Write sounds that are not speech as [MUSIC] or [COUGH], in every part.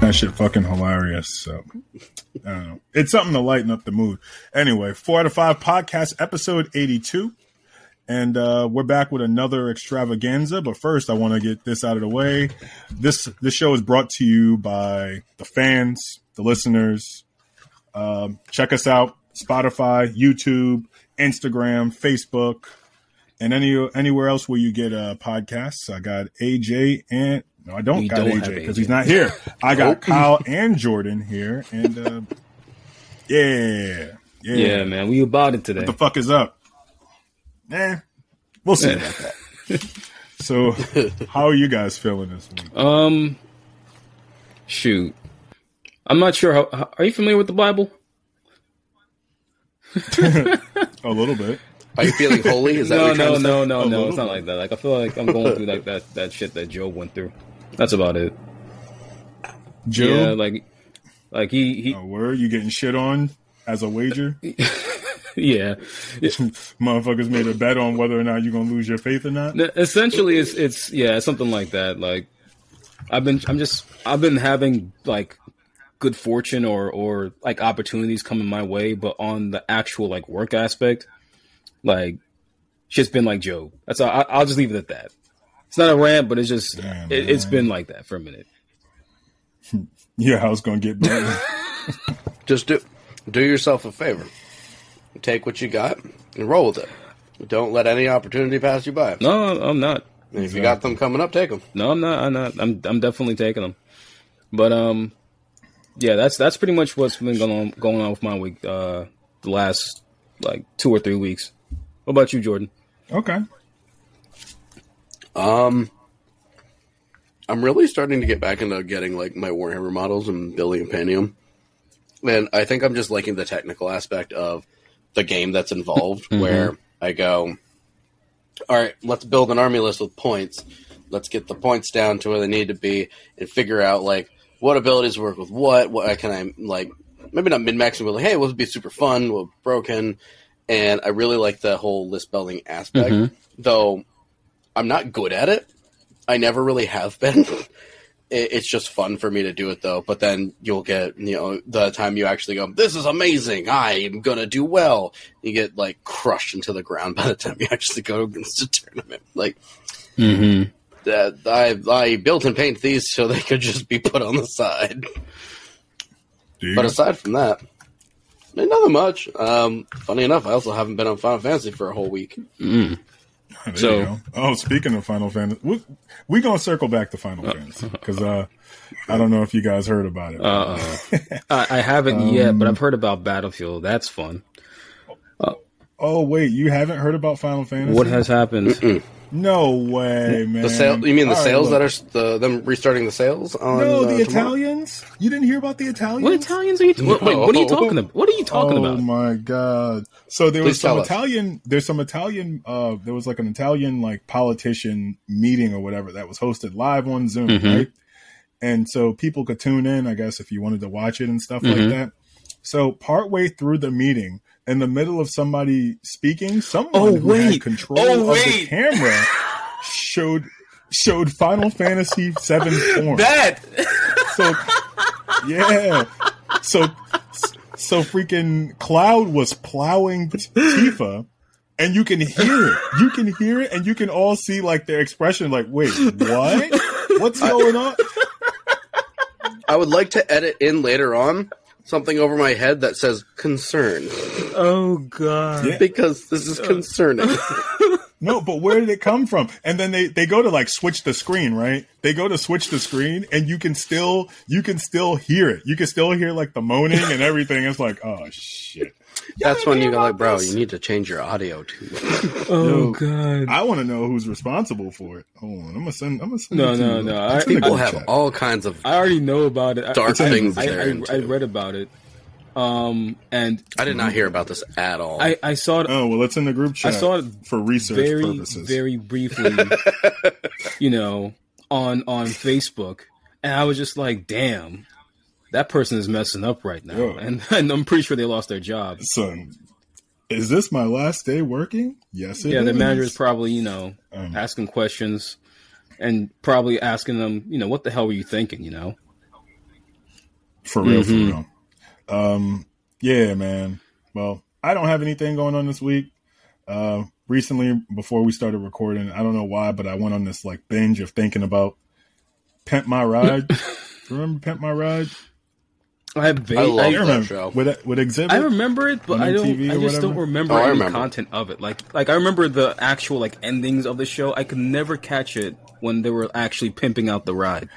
That shit fucking hilarious. So. It's something to lighten up the mood. Anyway, four out of five podcast episode eighty two. And uh, we're back with another extravaganza. But first, I want to get this out of the way. This this show is brought to you by the fans, the listeners. Um, check us out: Spotify, YouTube, Instagram, Facebook, and any anywhere else where you get uh, podcasts. I got AJ and no, I don't We got don't AJ because he's not here. I got Kyle and Jordan here, and uh, [LAUGHS] yeah, yeah, Yeah, man, we about it today. What the fuck is up? Eh, we'll see about that. So, [LAUGHS] how are you guys feeling this week? Um, shoot, I'm not sure. How, how are you familiar with the Bible? [LAUGHS] A little bit. Are you feeling holy? Is that [LAUGHS] no, what you're no, to no, say? no, A no. It's not like that. Like I feel like I'm going through like that that shit that Job went through. That's about it. Joe, Yeah, like like he he a word you getting shit on as a wager? Yeah. [LAUGHS] Motherfuckers made a bet on whether or not you're gonna lose your faith or not. Essentially, it's it's yeah, something like that. Like I've been I'm just I've been having like good fortune or or like opportunities coming my way, but on the actual like work aspect, like shit's been like Job. That's all. I, I'll just leave it at that. It's not a rant, but it's just Damn, it, it's man. been like that for a minute. [LAUGHS] Your house gonna get better. [LAUGHS] Just do do yourself a favor. Take what you got and roll with it. Don't let any opportunity pass you by. No, I'm not. And if you got them coming up, take them. No, I'm not. I'm not. I'm I'm definitely taking them. But um, yeah, that's that's pretty much what's been going on going on with my week. Uh, the last like two or three weeks. What about you, Jordan? okay. Um, I'm really starting to get back into getting like my Warhammer models and building a Panium, and I think I'm just liking the technical aspect of the game that's involved. [LAUGHS] Mm-hmm. Where I go, all right, let's build an army list with points. Let's get the points down to where they need to be, and figure out like what abilities work with what. What can I like? Maybe not min maxing, but like, hey, what would be super fun? What broken? And I really like the whole list building aspect, mm-hmm. though. I'm not good at it. I never really have been. [LAUGHS] It- It's just fun for me to do it though. But then you'll get, you know, the time you actually go, "This is amazing! I am gonna do well." You get like crushed into the ground by the time you actually go against a tournament. Like Mm-hmm. that, I I built and paint these so they could just be put on the side. Do you? But aside from that, nothing much. Um, funny enough, I also haven't been on Final Fantasy for a whole week. [LAUGHS] There so- oh, speaking of Final Fantasy, we we gonna circle back to Final Fantasy because uh, I don't know if you guys heard about it. Uh, I, I haven't [LAUGHS] yet, but I've heard about Battlefield. That's fun. oh wait, you haven't heard about Final Fantasy? What has happened? No way, man. The sale, you mean the All right, sales look. that are the them restarting the sales on No, uh, the tomorrow? Italians. You didn't hear about the Italians? What Italians are you? Wait, wait, what are you talking about? What are you talking oh about? Oh my god! So there was Please tell some us. Italian. There's some Italian. Uh, there was like an Italian like politician meeting or whatever that was hosted live on Zoom, Mhm. right? And so people could tune in, I guess, if you wanted to watch it and stuff Mhm. like that. So partway through the meeting, in the middle of somebody speaking, someone Oh, who had control Oh, of the camera showed showed Final Fantasy Seven porn. That So yeah, so so freaking Cloud was plowing Tifa, and you can hear it. You can hear it, and you can all see like their expression. Like, wait, what? What's going on? I would like to edit in later on something over my head that says concern Oh god. Yeah. because this is uh. concerning. [LAUGHS] No, but where did it come from? And then they they go to like switch the screen, right? They go to switch the screen, and you can still you can still hear it. You can still hear like the moaning and everything. It's like, oh shit. That's when you go like, bro, this? you need to change your audio too. [LAUGHS] Oh Yo, god. I want to know who's responsible for it. Hold on, I'm gonna send. I'm gonna send. No, it no, you. no, I- People have chat. all kinds of I already know about it. Dark I, things I, they're I, into. I read about it. Um, and I did not hear about this at all. I, I saw it. Oh well, it's in the group chat. I saw it for research very, purposes. very briefly, [LAUGHS] you know, on on Facebook, and I was just like, "Damn, that person is messing up right now," and, [LAUGHS] and I'm pretty sure they lost their job. Son, is this my last day working? Yes, it yeah, the manager is probably you know Um, asking questions and probably asking them, you know, what the hell were you thinking? You know, For real, Mhm. for real. Um, yeah, man. Well, I don't have anything going on this week. Uh, recently, before we started recording, I don't know why, but I went on this like binge of thinking about Pimp My Ride. [LAUGHS] Remember Pimp My Ride? I have va- I love I, You that remember show. with with Xzibit? I remember it, but I don't. MTV I just don't remember Oh, any remember. content of it. Like, like I remember the actual like endings of the show. I could never catch it when they were actually pimping out the ride.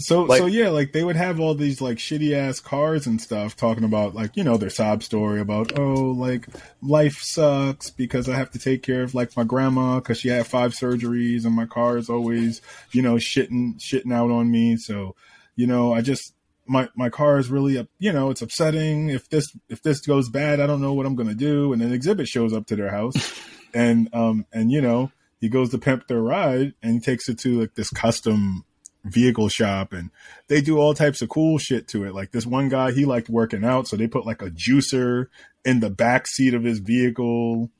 So Like- so yeah, like they would have all these like shitty ass cars and stuff talking about like, you know, their sob story about, oh, like life sucks because I have to take care of like my grandma cuz she had five surgeries and my car is always, you know, shitting shitting out on me. So, you know, I just my my car is really up, you know, it's upsetting if this if this goes bad, I don't know what I'm going to do and an Xzibit shows up to their house [LAUGHS] and um and you know, he goes to pimp their ride and he takes it to like this custom vehicle shop and they do all types of cool shit to it. Like this one guy, he liked working out, so they put like a juicer in the back seat of his vehicle.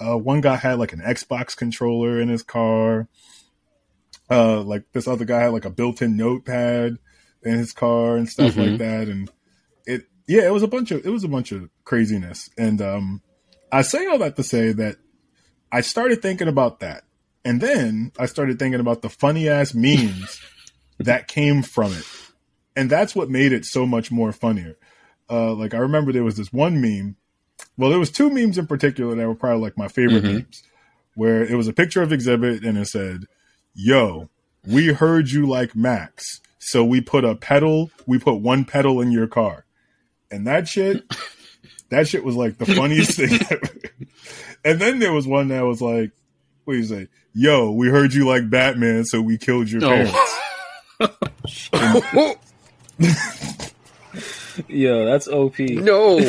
Uh, one guy had like an Xbox controller in his car. Uh, like this other guy had like a built-in notepad in his car and stuff Mhm. like that. And it, yeah, it was a bunch of it was a bunch of craziness. And um, I say all that to say that I started thinking about that, and then I started thinking about the funny ass memes [LAUGHS] that came from it. And that's what made it so much more funnier. Uh, like I remember there was this one meme. Well, there was two memes in particular that were probably like my favorite Mhm. memes, where it was a picture of Xzibit and it said, "Yo, we heard you like Max, so we put a pedal. We put one pedal in your car." And that shit, [LAUGHS] that shit was like the funniest thing [LAUGHS] ever. And then there was one that was like, what do you say? Yo, we heard you like Batman, so we killed your Oh. parents. [LAUGHS] Yeah, that's OP. no, [LAUGHS]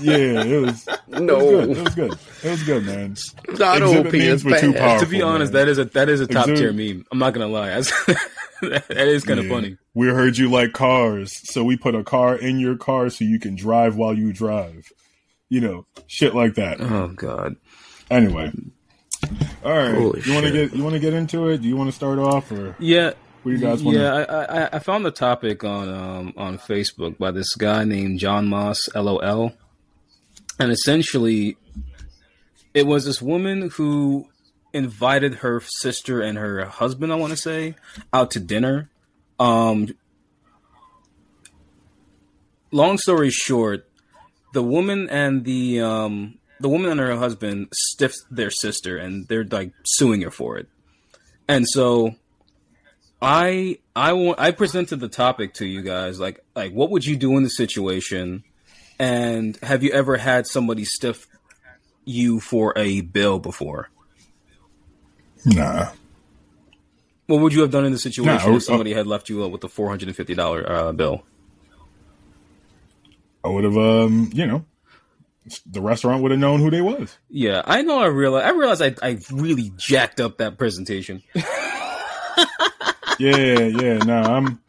Yeah, it was, it was good. no, It was good. It was good, man. not Xzibit OP. memes It's were too powerful. to be honest, man. that is a that is a top tier Xzibit- meme. I'm not gonna lie, [LAUGHS] that is kind of Yeah. funny. We heard you like cars, so we put a car in your car so you can drive while you drive. You know, shit like that. Oh god. Anyway, all right. Holy you want to get you want to get into it? Do you want to start off, or Yeah, what do you guys want? yeah. I, I I found the topic on um on Facebook by this guy named John Moss, LOL, and essentially, it was this woman who invited her sister and her husband, I want to say, out to dinner. Um, long story short, the woman and the um the woman and her husband stiffed their sister, and they're like suing her for it. And so, I I want I presented the topic to you guys, like like what would you do in the situation, and have you ever had somebody stiff you for a bill before? Nah. What would you have done in the situation Nah, if uh, somebody had left you with a four hundred and fifty dollar uh, bill? I would have, um, you know, the restaurant would have known who they was. Yeah, I know. I realize. I realize. I I really jacked up that presentation. [LAUGHS] Yeah, yeah. No, I'm,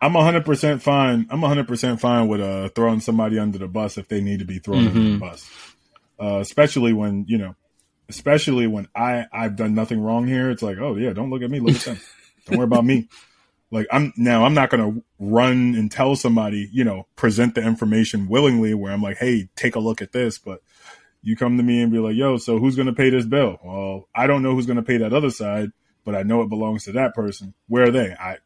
I'm hundred percent fine. I'm hundred percent fine with uh throwing somebody under the bus if they need to be thrown under the Mhm. bus. Uh, especially when you know, especially when I I've done nothing wrong here. It's like, oh yeah, don't look at me, look at them. don't worry about me. Like I'm now, I'm not gonna run and tell somebody, you know, present the information willingly. Where I'm like, hey, take a look at this, but you come to me and be like, yo, so who's going to pay this bill? Well, I don't know who's going to pay that other side, but I know it belongs to that person. Where are they? I,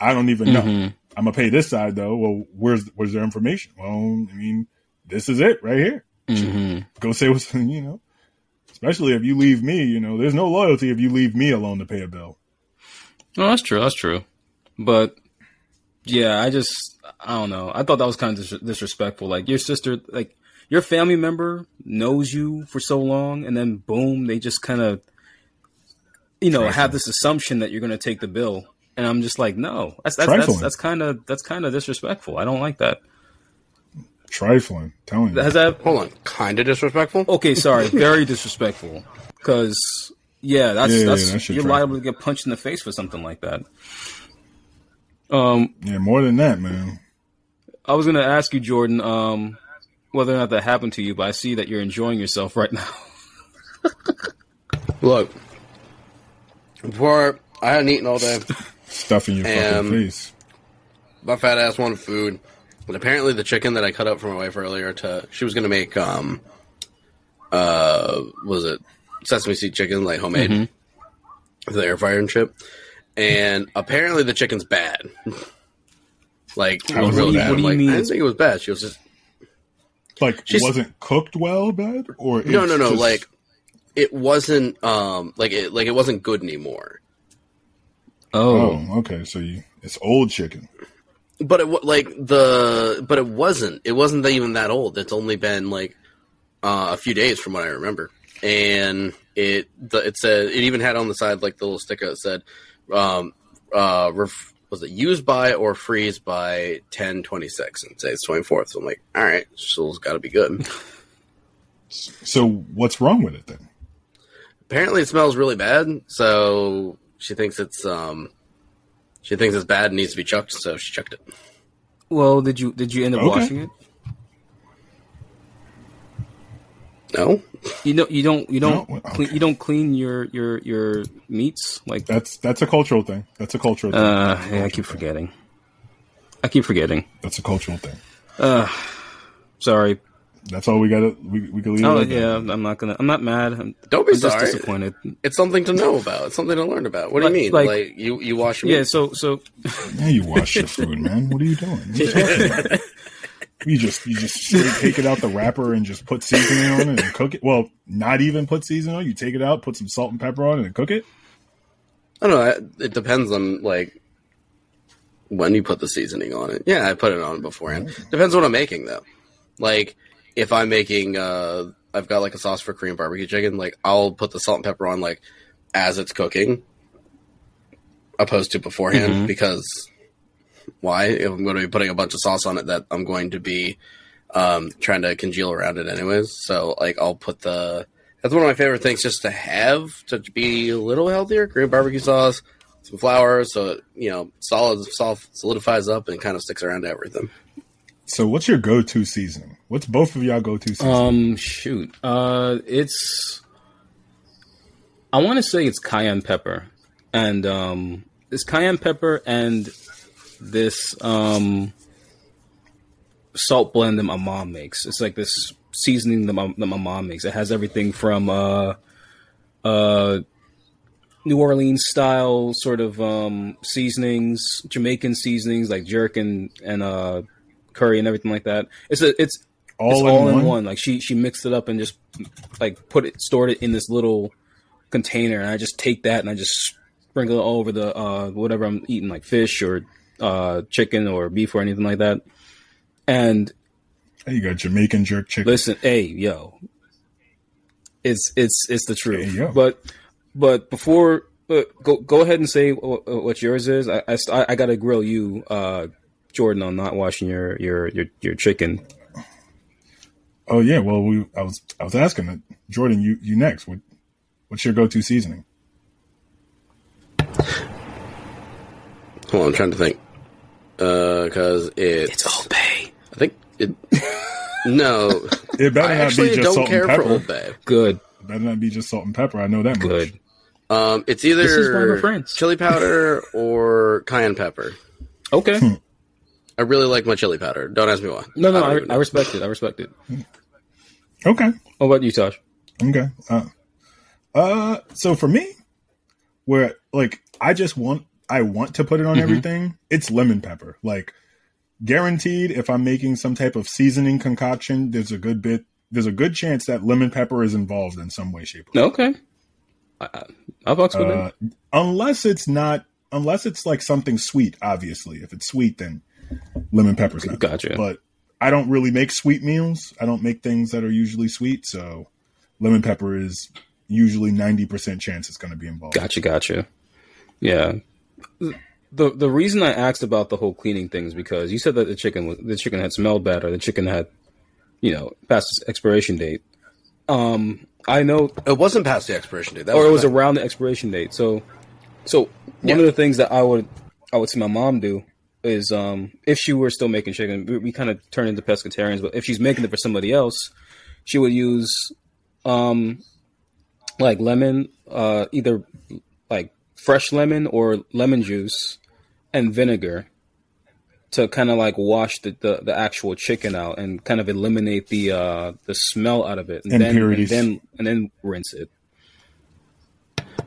I don't even know. Mhm. I'm gonna pay this side though. Well, where's where's their information? Well, I mean, this is it right here. Mhm. Go say what's [LAUGHS] you know. Especially if you leave me, you know, there's no loyalty if you leave me alone to pay a bill. No, that's true. That's true. But yeah, I just I don't know. I thought that was kind of dis- disrespectful. Like your sister, like your family member knows you for so long, and then boom, they just kind of you know have this assumption that you're going to take the bill, and I'm just like, no, that's that's that's, kind of that's kind of disrespectful. I don't like that. Trifling, telling you. Has that? Hold on, kind of disrespectful. Okay, sorry, [LAUGHS] very disrespectful. Because yeah, that's Yeah, yeah, that's that you're trifling. liable to get punched in the face for something like that. Um, Yeah, more than that, man. I was gonna ask you, Jordan, um, whether or not that happened to you, but I see that you're enjoying yourself right now. [LAUGHS] Look, before I hadn't eaten all day, Stuff in your fucking face. my fat ass wanted food, But apparently the chicken that I cut up for my wife earlier to she was gonna make um, uh, was it sesame seed chicken like homemade with the air fryer and shit, and apparently the chicken's bad. like, How is it really bad? bad. What do you Like, mean I didn't think it was bad. She was just Like, she's- wasn't cooked well, bad? Or no, no, no. just- Like it wasn't um like it like it wasn't good anymore. oh, okay. So you, it's old chicken. But it wa- like the but it wasn't. It wasn't even that old. It's only been like uh, a few days from what I remember. And it the, it said it even had on the side like the little sticker that said um uh ref, was it used by or freeze by ten twenty six and say it's twenty fourth. So I'm like, all right, so it's got to be good. [LAUGHS] So what's wrong with it then? Apparently, it smells really bad. So she thinks it's um she thinks it's bad and needs to be chucked. So she chucked it. Well, did you did you end up Okay. washing it? No, You don't you don't you don't No? Okay. clean, you don't clean your your your meats like That's that's a cultural thing. That's a cultural thing. uh That's a yeah, I cultural keep thing. forgetting. I keep forgetting. That's a cultural thing. Uh sorry. That's all we got. to We we can leave. it Oh like that. yeah, I'm not gonna I'm not mad. I'm, Don't be I'm just disappointed. it's something to know about. It's something to learn about. What do you mean? like- Like, you you wash your Yeah, meat? so so Yeah, you wash your food, man. What are you doing? What are you talking? [LAUGHS] You just you just take it out the wrapper and just put seasoning on it and cook it. Well, not even put seasoning on. You take it out, put some salt and pepper on it, and cook it. I don't know. It- It depends on like when you put the seasoning on it. Yeah, I put it on beforehand. Oh. Depends what I'm making though. Like if I'm making, uh I've got like a sauce for Korean barbecue chicken. Like I'll put the salt and pepper on like as it's cooking, opposed to beforehand Mhm. because why? If I'm going to be putting a bunch of sauce on it, that I'm going to be um trying to congeal around it anyways. So like I'll put the that's one of my favorite things just to have to be a little healthier. Korean barbecue sauce, some flour, so it, you know solid, solidifies up and kind of sticks around to everything. So, what's your go-to season? What's both of y'all go-to season? um shoot. Uh it's I want to say it's cayenne pepper. And um it's cayenne pepper and this um salt blend that my mom makes. It's like this seasoning that my, that my mom makes. It has everything from uh uh New Orleans style sort of um seasonings, Jamaican seasonings like jerk and and uh curry and everything like that. It's a it's all it's in all one. in one. Like she she mixed it up and just like put it stored it in this little container, and I just take that and I just sprinkle it all over the uh whatever I'm eating, like fish or uh chicken or beef or anything like that. And Hey, you got Jamaican jerk chicken. listen, hey yo, it's it's it's the truth. Hey. But but before. But go go ahead and say what, what yours is. I, I, I got to grill you, uh, Jordan, on not washing your your your, your chicken. Oh yeah, well we I was I was asking that Jordan, you you next. What what's your go-to seasoning? Hold on, I'm trying to think. Because it's, It's Old Bay. I think it. [LAUGHS] no, It better I not be just salt and pepper. Old Bay. Good. It better not be just salt and pepper. I know that much. Good. Um, it's This is why we're either friends. chili powder or cayenne pepper. Okay. [LAUGHS] I really like my chili powder. Don't ask me why. No, no, don't I, I respect it. I respect it. Okay. What about you, Tosh? Okay. Uh, uh, so for me, where like I just want I want to put it on Mhm. everything, it's lemon pepper. Like guaranteed, if I'm making some type of seasoning concoction, there's a good bit, there's a good chance that lemon pepper is involved in some way, shape, or Okay. I, I, I'll box with uh, it. unless it's not, unless it's like something sweet. Obviously, if it's sweet, then lemon pepper's not. Gotcha. But I don't really make sweet meals. I don't make things that are usually sweet, so lemon pepper is usually ninety percent chance it's going to be involved. Gotcha, gotcha. Yeah. The the reason I asked about the whole cleaning thing is because you said that the chicken was, the chicken had smelled bad or the chicken had you know, past its expiration date. Um, I know, It wasn't past the expiration date. That or it was around the expiration date. So, so one Yeah. of the things that I would I would see my mom do is um, if she were still making chicken, we, we kind of turn into pescatarians. But if she's making it for somebody else, she would use um, like lemon, uh, either like fresh lemon or lemon juice and vinegar to kind of like wash the, the, the actual chicken out and kind of eliminate the uh, the smell out of it, and then and then and then rinse it.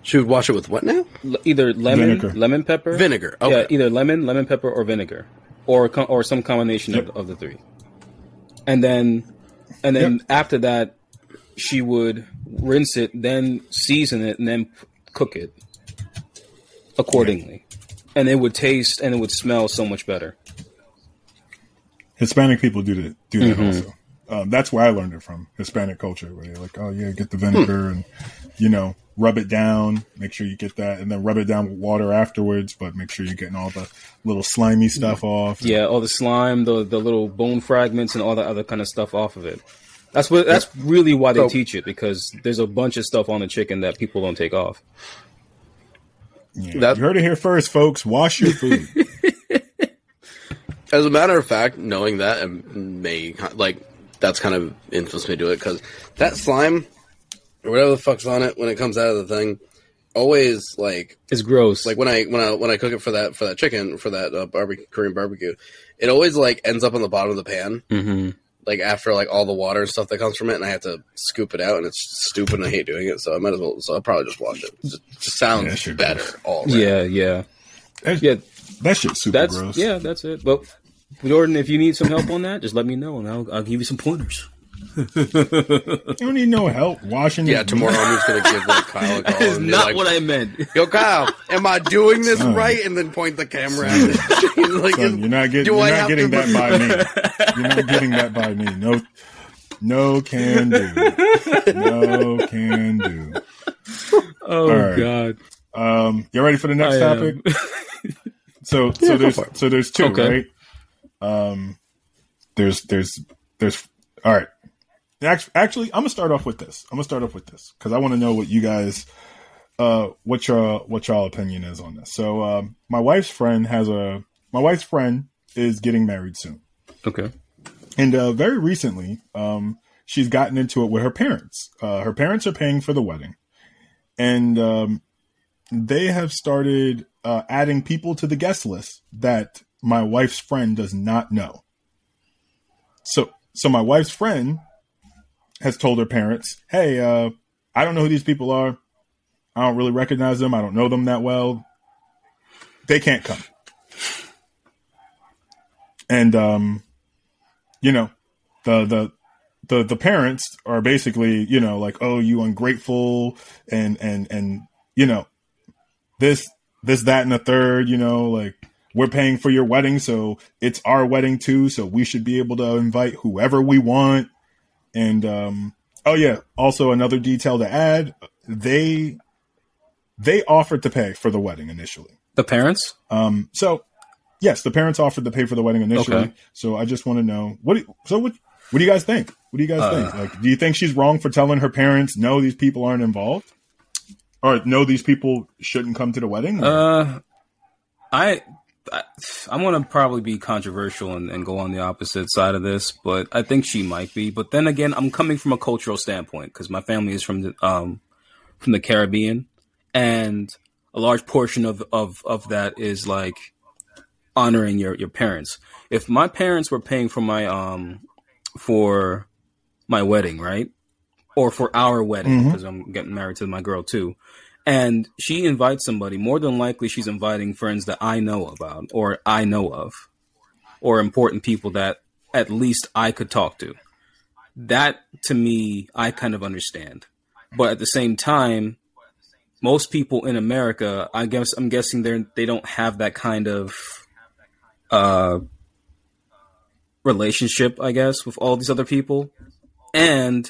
She would wash it with what now? L- either lemon, Vinegar. lemon pepper, Vinegar, Yeah, either lemon, lemon pepper, or vinegar, or co- or some combination Yep. of, of the three. And then, and then Yep. after that, she would rinse it, then season it, and then p- cook it accordingly. And it would taste and it would smell so much better. Hispanic people do that. Do that Mm-hmm. also. Um, that's where I learned it from Hispanic culture, where they're like, "Oh yeah, get the vinegar and you know rub it down. Make sure you get that, and then rub it down with water afterwards. But make sure you're getting all the little slimy stuff off. Yeah, all the slime, the the little bone fragments, and all that other kind of stuff off of it. That's what. That's really why they So- teach it because there's a bunch of stuff on the chicken that people don't take off. Yeah. That- you heard it here first, folks. Wash your food. [LAUGHS] As a matter of fact, knowing that um, may like that's kind of influenced me to do it because that slime or whatever the fuck's on it when it comes out of the thing, always like It's gross. like when I when I when I cook it for that for that chicken for that uh, barbecue Korean barbecue, it always like ends up on the bottom of the pan. hmm Like after like all the water and stuff that comes from it, and I have to scoop it out, and it's stupid. and I hate doing it, so I might as well. So I'll probably just wash it. It just, just sounds Yeah, sure better. does. All around. Yeah, yeah, That, yeah. that shit's super That's gross. yeah, that's it. But Jordan, if you need some help on that, just let me know and I'll, I'll give you some pointers. You don't need no help washing. Yeah, tomorrow I'm just gonna [LAUGHS] give like Kyle a call. That is not like, what I meant. Yo, Kyle, am I doing this Son. right? And then point the camera at it. [LAUGHS] Like, Son, you're not getting. You're not getting to- that by me. [LAUGHS] You're not getting that by me. No, no can do. No can do. Oh All right. God. Um, you ready for the next I topic? So, so go there's so there's two, Okay. right? Um, there's there's there's all right. Act- Actually, I'm gonna start off with this. I'm gonna start off with this because I want to know what you guys, uh, what your what y'all opinion is on this. So, um, my wife's friend has a my wife's friend is getting married soon. Okay. And uh, very recently, um, she's gotten into it with her parents. Uh, her parents are paying for the wedding, and um, they have started uh, adding people to the guest list that my wife's friend does not know. So, so my wife's friend has told her parents, "Hey, uh, I don't know who these people are. I don't really recognize them. I don't know them that well. They can't come." And um, you know, the the the the parents are basically, you know, like, oh, you ungrateful and and and you know, this this that and the third, you know, like we're paying for your wedding, so it's our wedding too, so we should be able to invite whoever we want. And um oh yeah, also another detail to add, they they offered to pay for the wedding initially. The parents? Um, so yes, the parents offered to pay for the wedding initially. Okay. So I just want to know what. Do you, so what? What do you guys think? What do you guys Uh, think? Like, do you think she's wrong for telling her parents no, these people aren't involved, or no, these people shouldn't come to the wedding? Uh, I, I I'm gonna probably be controversial and, and go on the opposite side of this, but I think she might be. But then again, I'm coming from a cultural standpoint because my family is from the um from the Caribbean, and a large portion of of of that is like honoring your your parents. If my parents were paying for my um for my wedding, right? Or for our wedding, because I'm getting married to my girl too. And she invites somebody, more than likely she's inviting friends that I know about or I know of or important people that at least I could talk to. That to me, I kind of understand. But at the same time, most people in America, I guess I'm guessing they they don't have that kind of uh relationship, I guess, with all these other people. And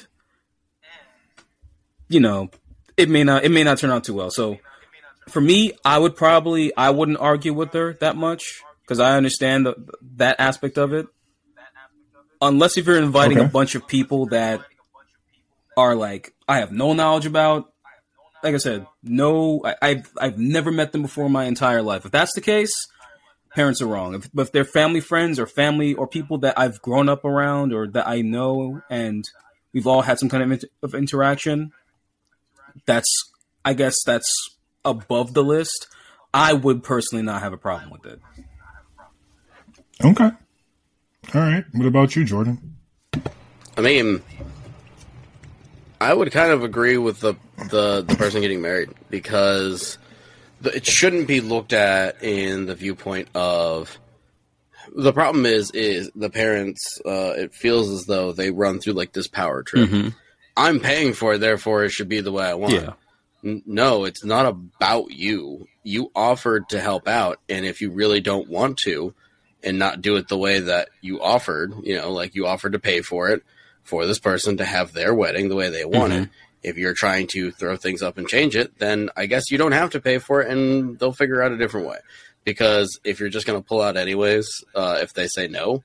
you know, it may not it may not turn out too well. So for me, I would probably I wouldn't argue with her that much because I understand the, that aspect of it. unless if you're inviting Okay. a bunch of people that are like I have no knowledge about. Like I said, no, I, I've I've never met them before in my entire life. If that's the case, parents are wrong. If, but if they're family friends or family or people that I've grown up around or that I know and we've all had some kind of, inter- of interaction, that's I guess that's above the list. I would personally not have a problem with it. Okay. All right. What about you, Jordan? I mean, I would kind of agree with the the, the person getting married because the, it shouldn't be looked at in the viewpoint of the problem is is the parents. Uh, it feels as though they run through like this power trip. I'm paying for it, therefore it should be the way I want. Yeah. No, it's not about you. You offered to help out, and if you really don't want to, and not do it the way that you offered, you know, like you offered to pay for it for this person to have their wedding the way they want it. If you're trying to throw things up and change it, then I guess you don't have to pay for it, and they'll figure out a different way. Because if you're just going to pull out anyways, uh, if they say no,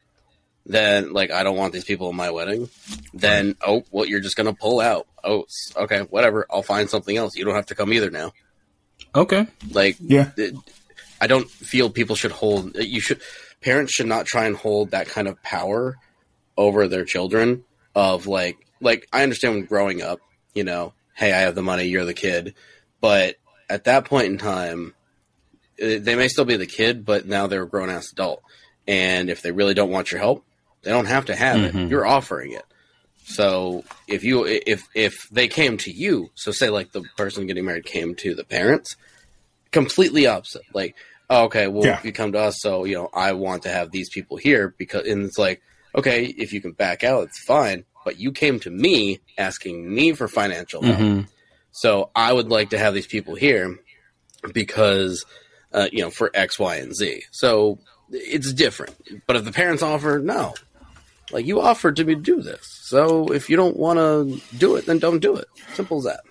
then like I don't want these people in my wedding, then oh well you're just gonna pull out. Oh okay, whatever. I'll find something else. You don't have to come either now. Okay. Like Yeah. it- I don't feel people should hold. You should parents should not try and hold that kind of power over their children. Of like like I understand when growing up, you know, hey I have the money, you're the kid, but at that point in time, eh, they may still be the kid, but now they're a grown ass adult. And if they really don't want your help, they don't have to have it. Mhm. You're offering it. So if you if if they came to you, so say like the person getting married came to the parents, completely opposite. Like, oh, okay, well Yeah. you come to us, so you know I want to have these people here because, and it's like, okay, if you can back out, it's fine. But you came to me asking me for financial help. Mhm. So I would like to have these people here because, uh, you know, for X, Y, and Z. So it's different. But if the parents offer, no. Like you offered to me to do this. So if you don't want to do it, then don't do it. Simple as that.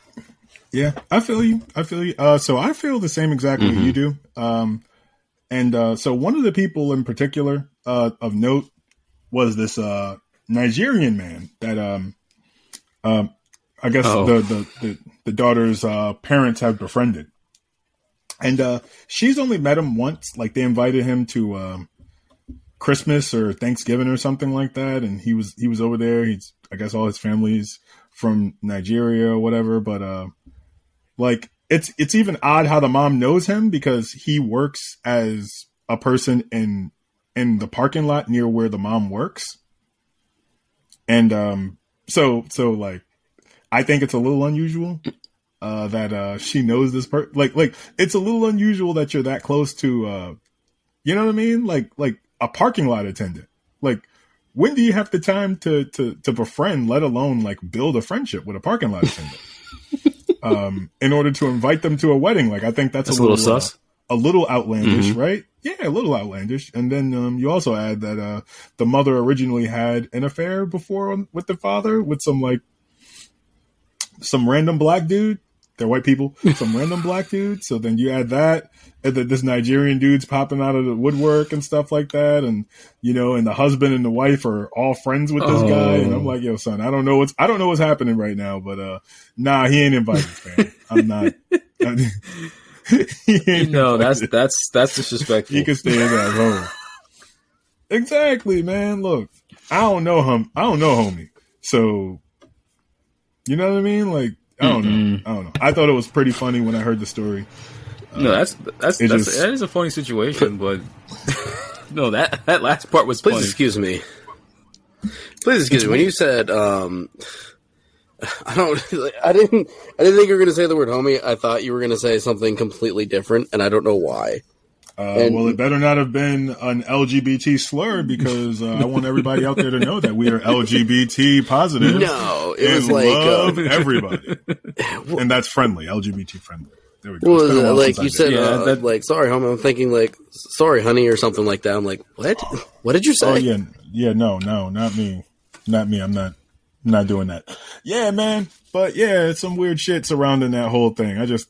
Yeah, I feel you. I feel you. Uh, so I feel the same exactly Mm-hmm. you do. Um, and uh, so one of the people in particular uh, of note was this uh, Nigerian man that um, um, I guess Oh. the, the, the the daughter's uh, parents have befriended, and uh, she's only met him once. Like they invited him to um, Christmas or Thanksgiving or something like that, and he was he was over there. He's I guess all his family's from Nigeria or whatever, but uh, like it's it's even odd how the mom knows him because he works as a person in in the parking lot near where the mom works, and um, so so like I think it's a little unusual uh, that uh, she knows this person. Like like it's a little unusual that you're that close to uh, you know what I mean? Like like a parking lot attendant. Like when do you have the time to to to befriend, let alone like build a friendship with a parking lot attendant? [LAUGHS] um, in order to invite them to a wedding, like I think that's, That's a a little, little sus. uh, a little outlandish, Mhm. right? Yeah, a little outlandish. And then um, you also add that uh, the mother originally had an affair before with the father with some like some random black dude. They're white people, some random black dude. So then you add that, and then this Nigerian dude's popping out of the woodwork and stuff like that, and you know, and the husband and the wife are all friends with this guy, and I'm Oh. like, yo, son, I don't know what's I don't know what's happening right now, but uh, nah, he ain't invited, man. I'm not. [LAUGHS] [LAUGHS] he ain't No, that's that's that's disrespectful. He can stay his ass home. Exactly, man. Look, I don't know him. I don't know homie. So, you know what I mean? Like, I don't know. Mm-mm. I don't know. I thought it was pretty funny when I heard the story. no, that's that's, that's just- that is a funny situation, but [LAUGHS] no, that that last part was Please funny. excuse me. Please excuse me. When you said, um, I don't, [LAUGHS] I didn't, I didn't think you were going to say the word homie. I thought you were going to say something completely different, and I don't know why. Uh, And- well, it better not have been an LGBT slur because uh, I want everybody out there to know that we are LGBT positive. No, it was like, love uh, everybody, [LAUGHS] and that's friendly, LGBT friendly. There we go. What It's was been a it? while Like since I you said. Yeah, uh, that- like sorry, homie. I'm thinking like sorry, honey, or something like that. I'm like, what? [LAUGHS] What did you say? Oh yeah, yeah, no, no, not me, not me. I'm not, not doing that. Yeah, man, but yeah, it's some weird shit surrounding that whole thing. I just,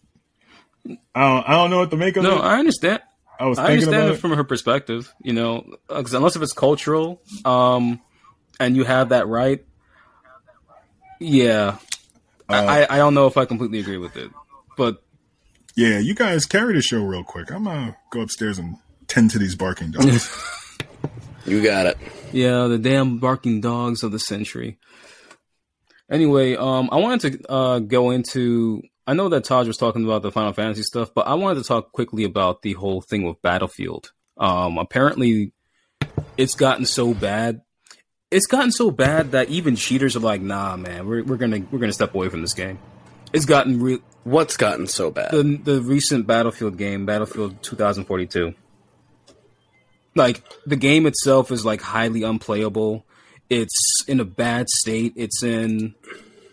I don't, I don't know what to make of No, it. No, I understand. I was I thinking understand about it it. from her perspective, you know, because unless if it's cultural, um, and you have that right, yeah, Uh, I, I don't know if I completely agree with it, but Yeah, you guys carry the show real quick. I'm gonna go upstairs and tend to these barking dogs. [LAUGHS] You got it. yeah, the damn barking dogs of the century. Anyway, um, I wanted to uh, go into. I know that Taj was talking about the Final Fantasy stuff, but I wanted to talk quickly about the whole thing with Battlefield. Um, apparently, it's gotten so bad. It's gotten so bad that even cheaters are like, "Nah, man, we're we're gonna we're gonna step away from this game." It's gotten real. What's gotten so bad? the the recent Battlefield game, Battlefield 2042. Like the game itself is like highly unplayable. It's in a bad state. It's in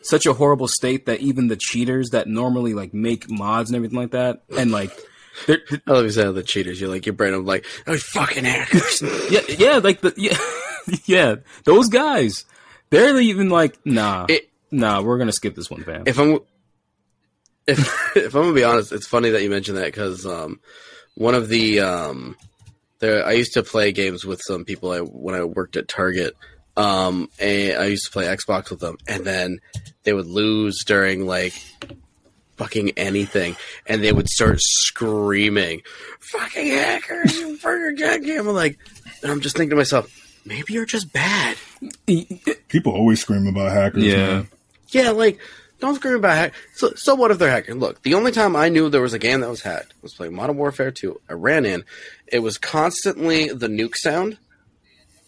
such a horrible state that even the cheaters that normally like make mods and everything like that, and like they're, I love you saying the cheaters. You're like your brain. I'm like those fucking hackers. [LAUGHS] yeah, yeah, like the yeah, [LAUGHS] yeah, those guys. They're even like, nah, It- nah, we're gonna skip this one, fam. if I'm if [LAUGHS] if I'm gonna be honest, it's funny that you mentioned that because um, one of the um, there I used to play games with some people I, when I worked at Target. Um, and I used to play Xbox with them, and then they would lose during like fucking anything, and they would start screaming, "Fucking hackers! You fucking got game!" I'm like, and I'm just thinking to myself, maybe you're just bad. People always scream about hackers. Yeah. man. Yeah, like don't scream about hack. So, so what if they're hacking? Look, the only time I knew there was a game that was hacked was playing Modern Warfare 2. I ran in. It was constantly the nuke sound,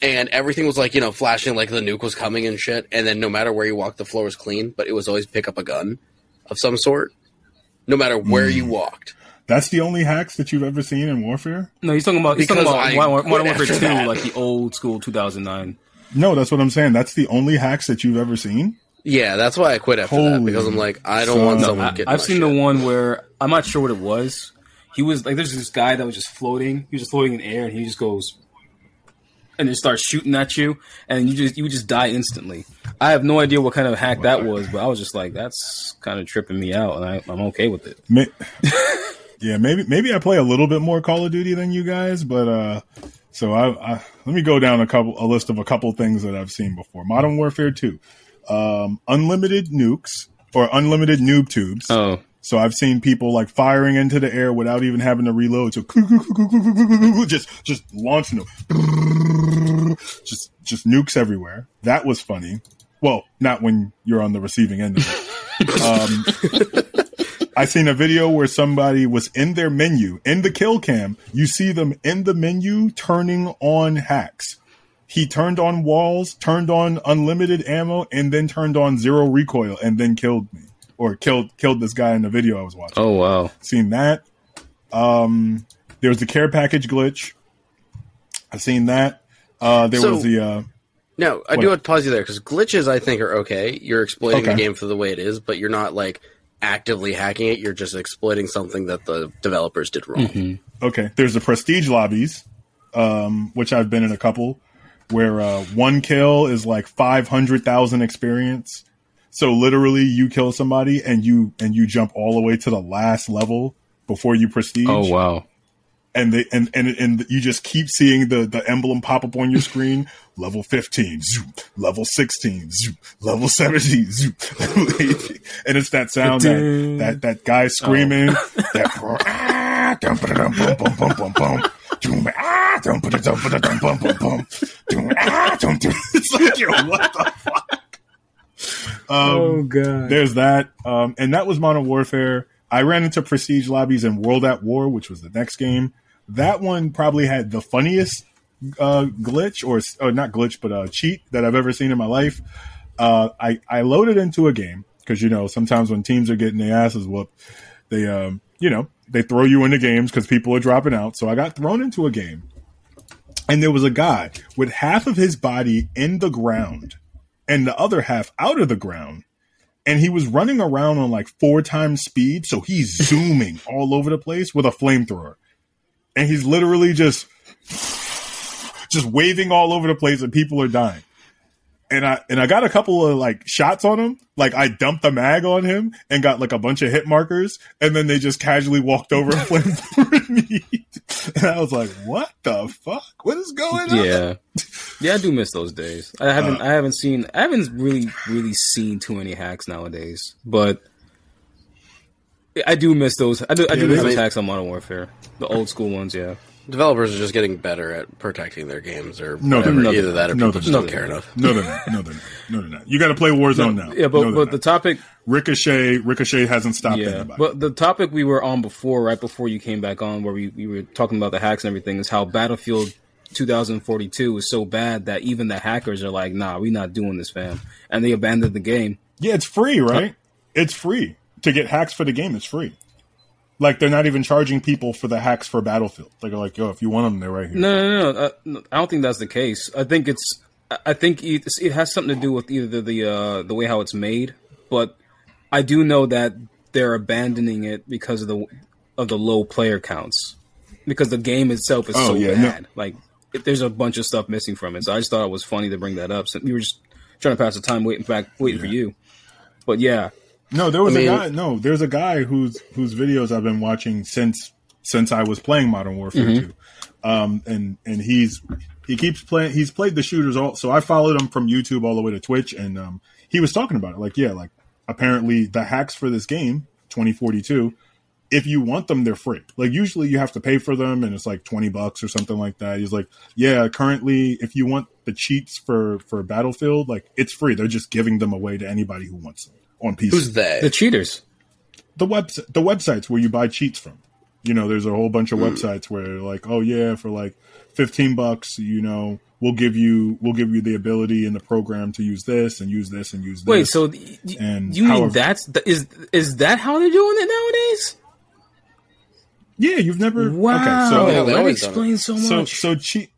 and everything was like you know flashing like the nuke was coming and shit. And then no matter where you walked, the floor was clean, but it was always pick up a gun of some sort, no matter where you hmm. walked. That's the only hacks that you've ever seen in Warfare? no, he's talking about he's talking about I Modern quit Modern Warfare Two, that. like the old school 2009. No, that's what I'm saying. That's the only hacks that you've ever seen? Yeah, that's why I quit after that because I'm like I don't son. want No, someone I, getting. I've my seen shit. the one where I'm not sure what it was. He was like, there's this guy that was just floating. He was just floating in air, and he just goes and it starts shooting at you, and you just you just die instantly. I have no idea what kind of hack that was, but I was just like, that's kind of tripping me out, and I, I'm okay with it. May- [LAUGHS] yeah, maybe maybe I play a little bit more Call of Duty than you guys, but uh so I, I let me go down a couple a list of a couple things that I've seen before. Modern Warfare 2. Um unlimited nukes or unlimited noob tubes. Oh, So I've seen people like firing into the air without even having to reload. So just just launching them. Just just nukes everywhere. That was funny. Well, not when you're on the receiving end of it. Um, I seen a video where somebody was in their menu in the kill cam. You see them in the menu turning on hacks. He turned on walls, turned on unlimited ammo, and then turned on zero recoil, and then killed me or killed killed this guy in the video I was watching. oh wow. Seen that. Um, there was the care package glitch. I've seen that. Uh, there So- was the uh, No, I What? do have to pause you there because glitches I think are okay. You're exploiting the game for the way it is, but you're not like actively hacking it. You're just exploiting something that the developers did wrong. okay. There's the prestige lobbies, um, which I've been in a couple, where uh, one kill is like five hundred thousand experience. So literally, you kill somebody and you and you jump all the way to the last level before you prestige. Oh wow. and they and, and and you just keep seeing the the emblem pop up on your screen [LAUGHS] level 15 zoom, level 16 zoom, level 17 zoom, [LAUGHS] level 18. and it's that sound that that, that guy screaming [LAUGHS] that ah, dum, dum, bum, bum, bum, bum, bum. Doom, ah, dum, dum, ba, dum, bum, bum, bum. Doom, ah, dum, dum. It's like, yo, what the fuck? Um, god. there's that. Um, and that was Modern Warfare. I ran into Prestige lobbies in World at War, which was the next game. That one probably had the funniest uh, glitch, or, or not glitch, but a cheat that I've ever seen in my life. Uh, I, I loaded into a game because, you know, sometimes when teams are getting their asses whooped, they, um, you know, they throw you into games because people are dropping out. So I got thrown into a game. And there was a guy with half of his body in the ground and the other half out of the ground and he was running around on like four times speed. So he's [LAUGHS] zooming all over the place with a flamethrower. And he's literally just, just waving all over the place and people are dying. And I and I got a couple of like shots on him. Like I dumped the mag on him and got like a bunch of hit markers, and then they just casually walked over and flamed [LAUGHS] me. And I was like, "What the fuck? What is going on?" Yeah, [LAUGHS] yeah, I do miss those days. I haven't, uh, I haven't seen, I haven't really, really seen too many hacks nowadays, but I do miss those. I do, I do yeah, miss those hacks on Modern Warfare, the old school ones. Yeah, developers are just getting better at protecting their games, or no, whatever. Not, Either that, or no, people just don't care enough. No, they're not. No, they're not. No, they're not. You got to play Warzone no, now. Yeah, but no, but the topic Ricochet, Ricochet hasn't stopped yeah, anybody. But the topic we were on before, right before you came back on, where we, we were talking about the hacks and everything, is how Battlefield 2042 is so bad that even the hackers are like, "Nah, we're not doing this, fam," and they abandoned the game. Yeah, it's free, right? It's free to get hacks for the game. It's free. Like they're not even charging people for the hacks for Battlefield. They're like, yo, if you want them, they're right here. No, no, no. Uh, I don't think that's the case. I think it's. I think it, it has something to do with either the the, uh, the way how it's made, but I do know that they're abandoning it because of the of the low player counts, because the game itself is oh, so yeah, bad. No. Like, there's a bunch of stuff missing from it. So I just thought it was funny to bring that up. So we were just trying to pass the time waiting back, waiting yeah. for you. But yeah, no, there was I mean, a guy. No, there's a guy whose whose videos I've been watching since since I was playing Modern Warfare mm-hmm. 2. Um, and and he's he keeps playing. He's played the shooters all. So I followed him from YouTube all the way to Twitch, and um, he was talking about it. Like, yeah, like apparently the hacks for this game 2042 if you want them they're free like usually you have to pay for them and it's like 20 bucks or something like that he's like yeah currently if you want the cheats for for battlefield like it's free they're just giving them away to anybody who wants them on PC. Who's they? The cheaters. The web the websites where you buy cheats from. You know, there's a whole bunch of mm. websites where like, oh yeah, for like fifteen bucks, you know, we'll give you we'll give you the ability in the program to use this and use this and use this. Wait, so y- and you mean that's is is that how they're doing it nowadays? Yeah, you've never. Wow, okay, so yeah, that explains so much. So so cheat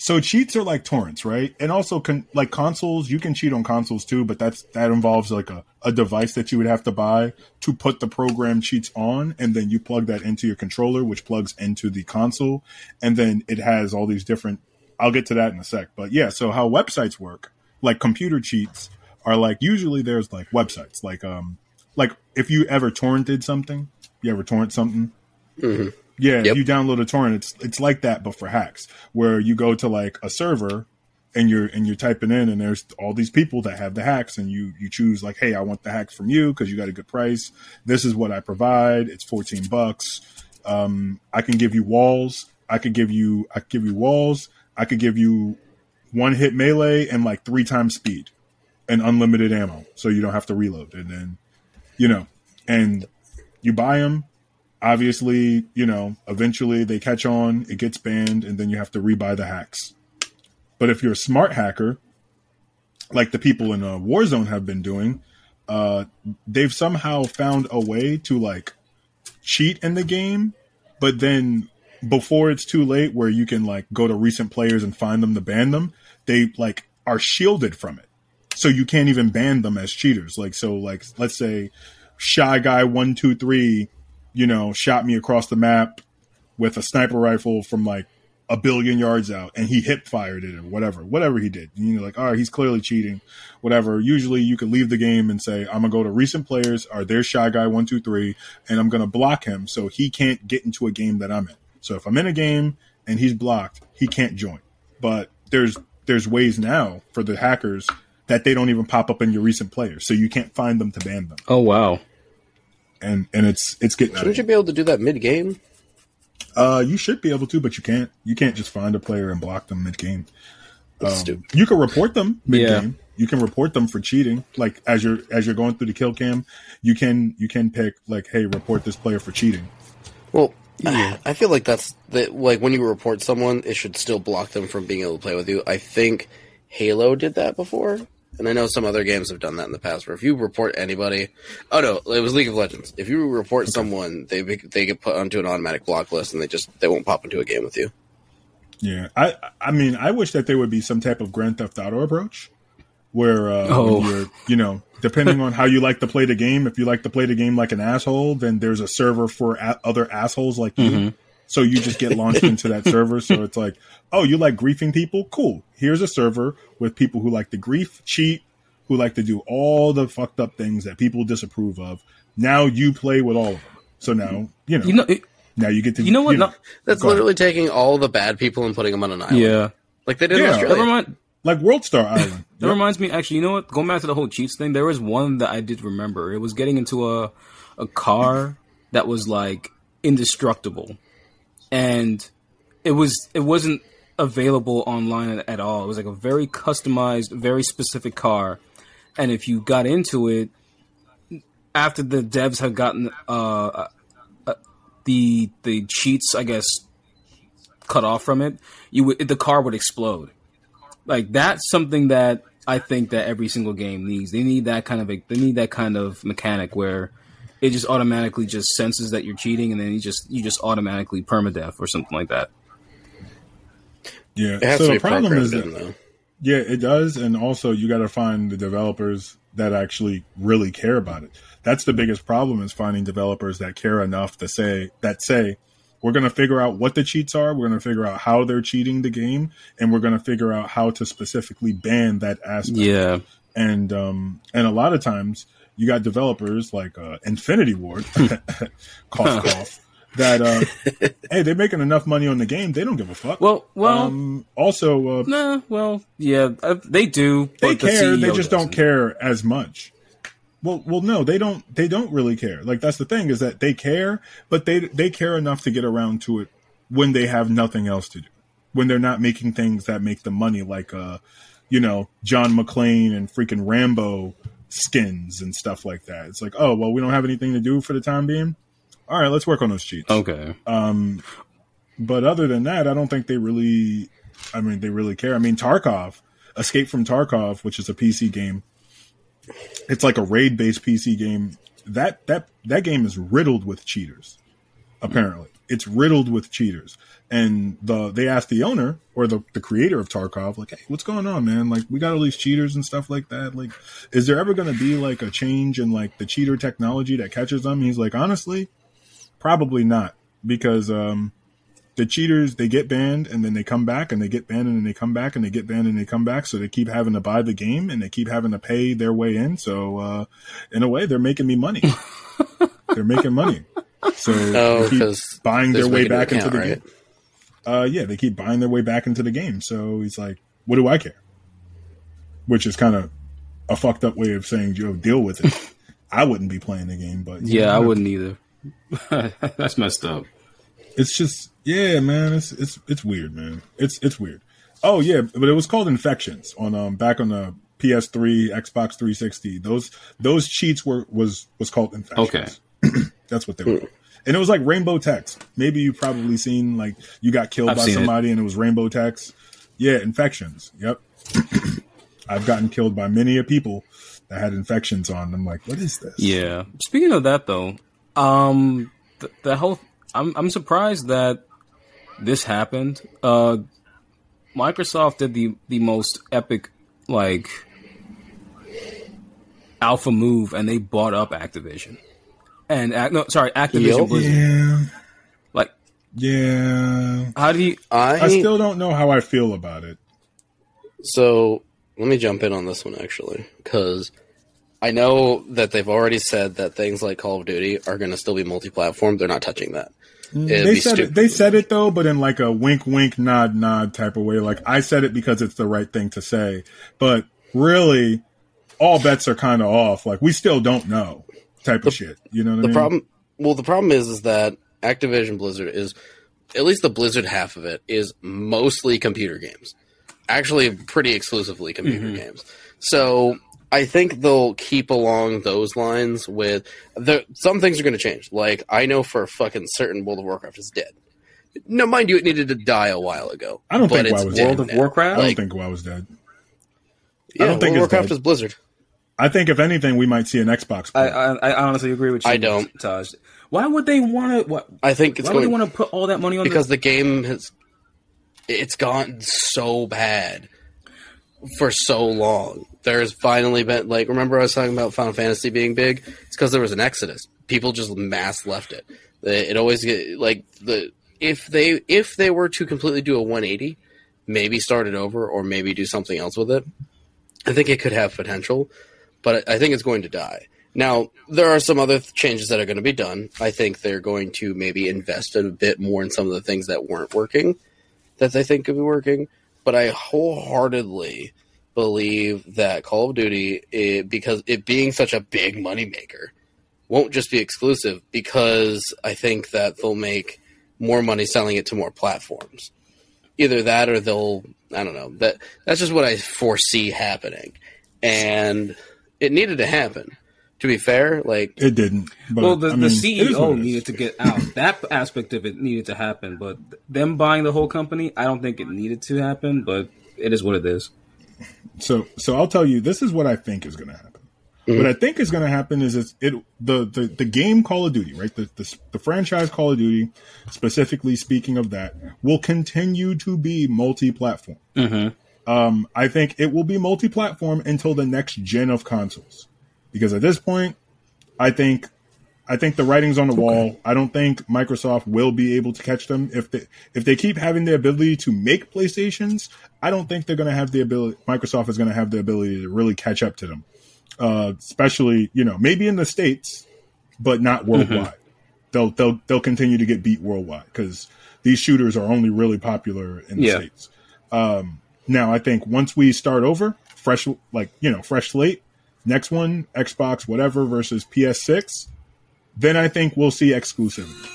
so cheats are like torrents, right? And also, con- like consoles, you can cheat on consoles too, but that's that involves like a, a device that you would have to buy to put the program cheats on, and then you plug that into your controller, which plugs into the console, and then it has all these different. I'll get to that in a sec, but yeah. So how websites work, like computer cheats, are like usually there's like websites, like um, like if you ever torrented something, you ever torrent something. Mm-hmm yeah, yep. you download a torrent. It's it's like that, but for hacks, where you go to like a server and you're and you're typing in, and there's all these people that have the hacks, and you you choose like, hey, I want the hacks from you because you got a good price. This is what I provide. It's fourteen bucks. Um, I can give you walls. I could give you I could give you walls. I could give you one hit melee and like three times speed and unlimited ammo, so you don't have to reload. And then, you know, and you buy them obviously, you know, eventually they catch on, it gets banned, and then you have to rebuy the hacks. But if you're a smart hacker, like the people in uh, Warzone have been doing, uh, they've somehow found a way to like cheat in the game, but then before it's too late, where you can like go to recent players and find them to ban them, they like are shielded from it. So you can't even ban them as cheaters. Like so, like let's say shy guy one two three you know, shot me across the map with a sniper rifle from like a billion yards out and he hip fired it or whatever, whatever he did. You know, like, all right, he's clearly cheating, whatever. Usually you could leave the game and say, I'm gonna go to recent players or there's shy guy one, two, three, and I'm gonna block him so he can't get into a game that I'm in. So if I'm in a game and he's blocked, he can't join. But there's there's ways now for the hackers that they don't even pop up in your recent players. So you can't find them to ban them. Oh wow and and it's it's getting. Shouldn't you be able to do that mid game? Uh, you should be able to, but you can't. You can't just find a player and block them mid game. Um, you can report them mid game. Yeah. You can report them for cheating. Like as you're as you're going through the kill cam, you can you can pick like, hey, report this player for cheating. Well, yeah. I feel like that's that. Like when you report someone, it should still block them from being able to play with you. I think Halo did that before and I know some other games have done that in the past. Where if you report anybody, oh no, it was League of Legends. If you report okay. someone, they they get put onto an automatic block list, and they just they won't pop into a game with you. Yeah, I I mean, I wish that there would be some type of Grand Theft Auto approach where uh, oh. you're, you know, depending on how you like to play the game. If you like to play the game like an asshole, then there's a server for a- other assholes like you. So you just get launched into that server. So it's like, oh, you like griefing people? Cool. Here's a server with people who like to grief, cheat, who like to do all the fucked up things that people disapprove of. Now you play with all of them. So now you know. You know, it, now you get to. you know what? No, That's Go ahead. literally taking all the bad people and putting them on an island. yeah. Like they did in Yeah. Australia. That remind, like World Star Island. [LAUGHS] That Yep. reminds me, actually, you know what? Going back to the whole cheats thing, there was one that I did remember. It was getting into a a car that was like indestructible, and it was it wasn't available online at, all. It was like a very customized, very specific car, and if you got into it after the devs had gotten uh, uh, uh, the the cheats, I guess, cut off from it, you would the car would explode like that's something that I think that every single game needs. They need that kind of a, they need that kind of mechanic where it just automatically just senses that you're cheating, and then you just you just automatically permadeath or something like that. Yeah. It has so to be the problem is that though. Yeah, it does, and also you got to find the developers that actually really care about it. That's the biggest problem is finding developers that care enough to say that say we're going to figure out what the cheats are, we're going to figure out how they're cheating the game, and we're going to figure out how to specifically ban that aspect. Yeah, And um and a lot of times you got developers like uh, Infinity Ward, [LAUGHS] cough cough, that uh, [LAUGHS] hey they're making enough money on the game they don't give a fuck. well, well, um, also uh, nah, well, yeah, uh, they do. they but the care. They just don't doesn't. care as much. Well, well, no, they don't. They don't really care. Like that's the thing is that they care, but they they care enough to get around to it when they have nothing else to do. When they're not making things that make the money, like uh, you know, John McClane and freaking Rambo skins and stuff like that. It's like, oh well, we don't have anything to do for the time being. All right, let's work on those cheats. Okay, Um, but other than that, I don't think they really. I mean, they really care. I mean, Tarkov, Escape from Tarkov, which is a PC game. It's like a raid-based PC game. That that that game is riddled with cheaters. Apparently, it's riddled with cheaters. And the they asked the owner or the, the creator of Tarkov, like, hey, what's going on, man? Like, we got all these cheaters and stuff like that. Like, is there ever going to be like a change in like the cheater technology that catches them? He's like, honestly, probably not because um, the cheaters they get banned and then they come back and they get banned and then they come back and they get banned and they come back so they keep having to buy the game and they keep having to pay their way in so uh, in a way they're making me money [LAUGHS] they're making money so Oh, they buying their way making an back into the right? game uh, yeah they keep buying their way back into the game so he's like what do i care which is kind of a fucked up way of saying yo deal with it [LAUGHS] i wouldn't be playing the game but yeah, know, I wouldn't either. [LAUGHS] That's messed up. it's just yeah, man. It's it's it's weird, man. It's it's weird. Oh yeah, but it was called infections on um back on the PS3, Xbox 360. Those those cheats were was was called infections. Okay, [CLEARS THROAT] That's what they were. And it was like rainbow text. Maybe you probably seen like you got killed I've by seen it. somebody and it was rainbow text. Yeah, infections. Yep. [CLEARS THROAT] I've gotten killed by many a people that had infections on. I'm like, what is this? yeah. Speaking of that, though, um, th- the whole I'm I'm surprised that this happened. Uh, Microsoft did the the most epic like alpha move, and they bought up Activision. And Ac- no, sorry, Activision Yep. Blizzard. Yeah. Like, Yeah. how do you? I, I still don't know how I feel about it. so let me jump in on this one actually because I know that they've already said that things like Call of Duty are going to still be multi-platform. They're not touching that. Mm, It'd they said stupid. it, they said it though, but in like a wink, wink, nod, nod type of way. Like I said it because it's the right thing to say, but really, all bets are kind of off. Like we still don't know, type of shit. You know what I the mean? problem well the problem is is that activision blizzard is at least the blizzard half of it is mostly computer games actually pretty exclusively computer Mm-hmm. games so i think they'll keep along those lines with the, some things are going to change like i know for a fucking certain world of warcraft is dead no mind you it needed to die a while ago I don't but think it's WoW was dead World of now. Warcraft? I don't like, think WoW was dead. yeah, don't think World of warcraft dead. is blizzard I think if anything, we might see an Xbox. I, port. I I honestly agree with you. I don't. Taj. Why would they want to? What? i think it's Why would they want to put all that money on? because the game has it's gotten so bad for so long. There's finally been like remember I was talking about Final Fantasy being big. It's because there was an exodus. People just mass left it. It always get like the if they if they were to completely do a 180, maybe start it over or maybe do something else with it, I think it could have potential, but I think it's going to die. Now, there are some other changes that are going to be done. I think they're going to maybe invest a bit more in some of the things that weren't working that they think could be working. But I wholeheartedly believe that Call of Duty, it, because it being such a big moneymaker, won't just be exclusive because I think that they'll make more money selling it to more platforms. Either that or they'll I don't know. That that's just what I foresee happening. And it needed to happen to be fair, like it didn't. But, well, the, I mean, the it is CEO what it is. needed to get out. that aspect of it needed to happen, but them buying the whole company, I don't think it needed to happen. But it is what it is. So, so I'll tell you, this is what I think is going to happen. Mm-hmm. What I think is going to happen is it's, it the, the the game Call of Duty, right? The, the the franchise Call of Duty, specifically speaking of that, will continue to be multi-platform. Mm-hmm. Um, I think it will be multi-platform until the next gen of consoles, because at this point, I think I think the writing's on the wall. I don't think Microsoft will be able to catch them if they if they keep having the ability to make PlayStations. I don't think they're going to have the ability. Microsoft is going to have the ability to really catch up to them, uh, especially you know maybe in the states, but not worldwide. They'll they'll they'll continue to get beat worldwide because these shooters are only really popular in the Yeah. states. Um, now I think once we start over, fresh like you know fresh slate, next one Xbox whatever versus PS6 then I think we'll see exclusivity.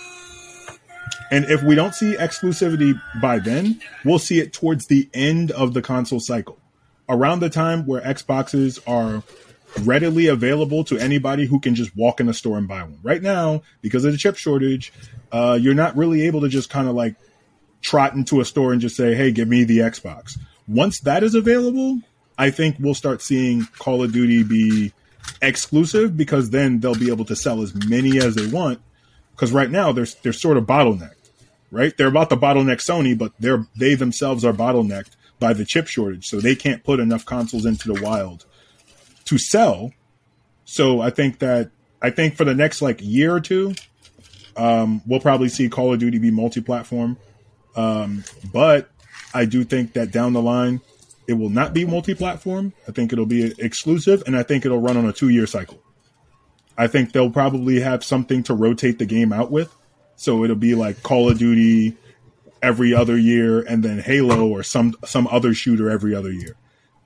And if we don't see exclusivity by then, we'll see it towards the end of the console cycle. Around the time where Xboxes are readily available to anybody who can just walk in a store and buy one. Right now, because of the chip shortage, uh, you're not really able to just kind of like trot into a store and just say, hey, give me the Xbox. Once that is available, I think we'll start seeing Call of Duty be exclusive because then they'll be able to sell as many as they want. Because right now they're they're sort of bottlenecked, right? They're about to bottleneck Sony, but they're they themselves are bottlenecked by the chip shortage, so they can't put enough consoles into the wild to sell. So I think that I think for the next like year or two, um, we'll probably see Call of Duty be multi-platform. Um, but I do think that down the line, it will not be multi-platform. I think it'll be exclusive, and I think it'll run on a two-year cycle. I think they'll probably have something to rotate the game out with, so it'll be like Call of Duty every other year, and then Halo or some some other shooter every other year.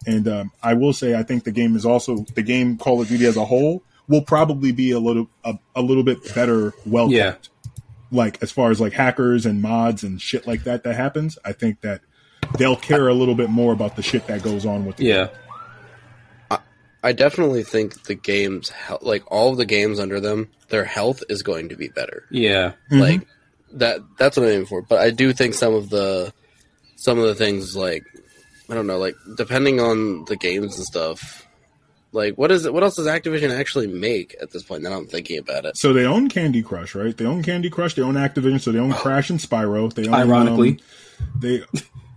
And um, I will say, I think the game is also the game Call of Duty as a whole will probably be a little a, a little bit better well Yeah. Like as far as like hackers and mods and shit like that that happens, I think that they'll care a little bit more about the shit that goes on with the Yeah, I definitely think the games, like all of the games under them, their health is going to be better. yeah, Like that. That's what I'm aiming for. But I do think some of the, some of the things like, I don't know, like depending on the games and stuff. Like what is it? What else does Activision actually make at this point? Now I'm thinking about it. So they own Candy Crush, right? They own Candy Crush. They own Activision. So they own Crash and Spyro. They own, Ironically. um, they,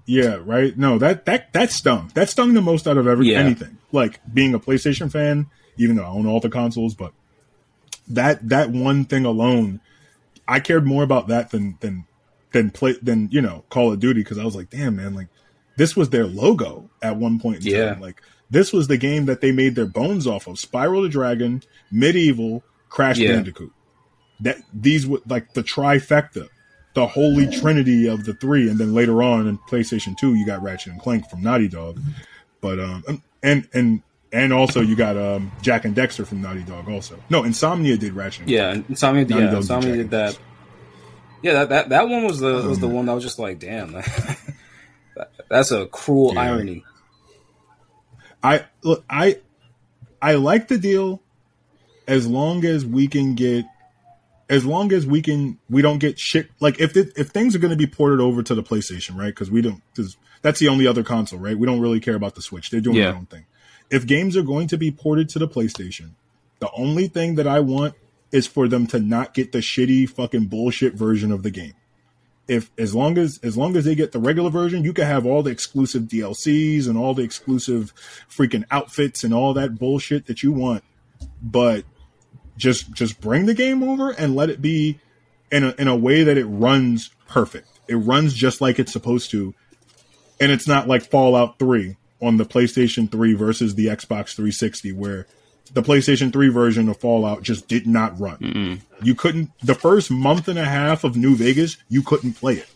yeah, right. No, that that that stung. That stung the most out of every Yeah. anything. Like being a PlayStation fan, even though I own all the consoles, but that that one thing alone, I cared more about that than than than play than you know Call of Duty because I was like, damn man, like this was their logo at one point. In Yeah. time. like this was the game that they made their bones off of. Spyro the Dragon, MediEvil, Crash Yeah. Bandicoot. That these were like the trifecta, the holy trinity of the three, and then later on in PlayStation Two, you got Ratchet and Clank from Naughty Dog, but um and and and also you got um Jak and Daxter from Naughty Dog also. No, Insomniac did Ratchet. And yeah. And Insomniac, Naughty yeah, Dog did Insomniac Jack did that. Yeah, that, that that one was the was the one that was just like, damn, that, [LAUGHS] that's a cruel Yeah. irony. I look, I I like the deal as long as we can get as long as we can we don't get shit like if it, if things are going to be ported over to the PlayStation, right? Cuz we don't cuz that's the only other console, right? We don't really care about the Switch. They're doing Yeah. their own thing. If games are going to be ported to the PlayStation, the only thing that I want is for them to not get the shitty fucking bullshit version of the game if as long as as long as they get the regular version, you can have all the exclusive DLCs and all the exclusive freaking outfits and all that bullshit that you want. But just just bring the game over and let it be in a, in a way that it runs perfect. It runs just like it's supposed to, and it's not like Fallout Three on the PlayStation 3 versus the Xbox 360, where the PlayStation 3 version of Fallout just did not run. Mm-mm. You couldn't, the first month and a half of New Vegas, you couldn't play it.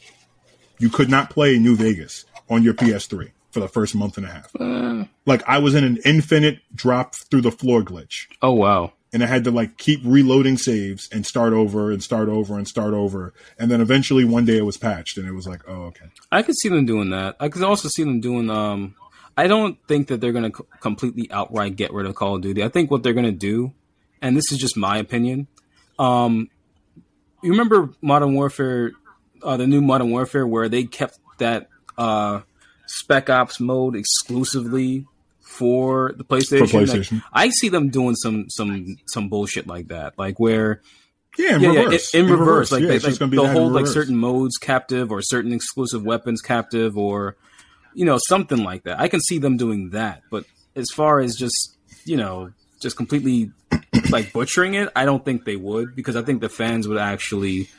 You could not play New Vegas on your PS3 for the first month and a half. Uh, like I was in an infinite drop through the floor glitch. Oh, wow. And I had to like keep reloading saves and start over and start over and start over. And then eventually one day it was patched and it was like, oh, okay. I could see them doing that. I could also see them doing, um, I don't think that they're going to completely outright get rid of Call of Duty. I think what they're going to do, and this is just my opinion, um, you remember Modern Warfare, uh, the new Modern Warfare, where they kept that uh, Spec Ops mode exclusively for the PlayStation. For PlayStation. Like, I see them doing some some some bullshit like that, like where. Yeah, in yeah, reverse. Yeah, in, in, in reverse. reverse. Like, yeah, they, like they'll hold like certain modes captive or certain exclusive weapons captive or you know, something like that. I can see them doing that, but as far as just, you know, just completely like butchering it, I don't think they would because I think the fans would actually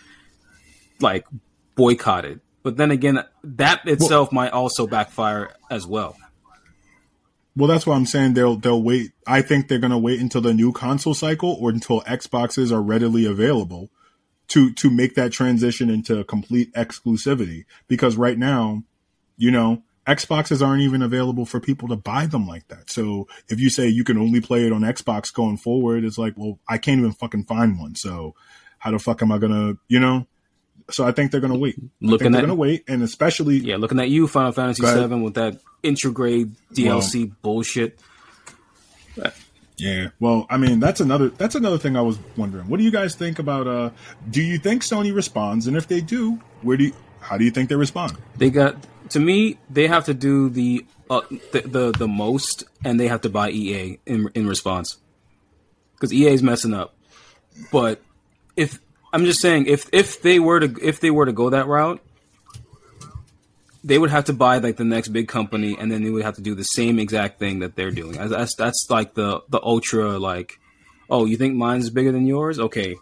like boycott it. But then again, that itself well, might also backfire as well. Well, that's why I'm saying they'll they'll wait. I think they're gonna wait until the new console cycle or until Xboxes are readily available to to make that transition into complete exclusivity. Because right now, you know, Xboxes aren't even available for people to buy them like that. So if you say you can only play it on Xbox going forward, it's like, well, I can't even fucking find one. So how the fuck am I gonna, you know? So I think they're gonna wait. Looking they're gonna wait, and especially yeah, looking at you, Final Fantasy VII with that Intergrade DLC bullshit. Yeah, well, I mean that's another that's another thing I was wondering. What do you guys think about? uh Do you think Sony responds, and if they do, where do you, how do you think they respond? They got to me, they have to do the uh, the, the, the most, and they have to buy EA in in response because EA is messing up. But if I'm just saying, if if they were to if they were to go that route, they would have to buy like the next big company, and then they would have to do the same exact thing that they're doing. That's that's like the the ultra like, oh, you think mine's bigger than yours? Okay,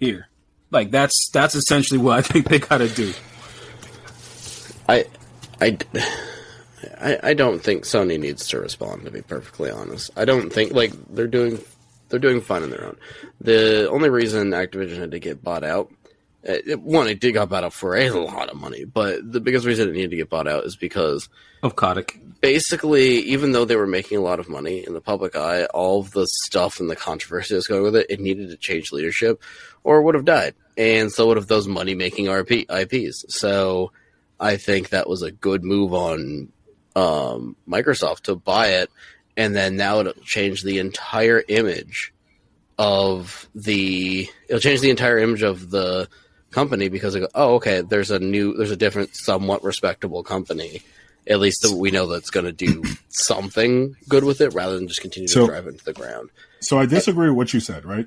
here. Like that's that's essentially what I think they gotta do. I, I, I, I don't think Sony needs to respond. To be perfectly honest, I don't think like they're doing they're doing fine on their own. The only reason Activision had to get bought out, it, uh, one, it did got bought out for a lot of money, but the biggest reason it needed to get bought out is because of Kotick. Basically, even though they were making a lot of money in the public eye, all of the stuff and the controversy that's going with it, it needed to change leadership, or it would have died, and so would have those money making RP IPs. So I think that was a good move on um, Microsoft to buy it, and then now it'll change the entire image of the. It'll change the entire image of the company because go, oh, okay, there's a new, there's a different, somewhat respectable company. At least we know that's going to do [CLEARS THROAT] something good with it, rather than just continue so, to drive it into the ground. So I disagree with what you said, right?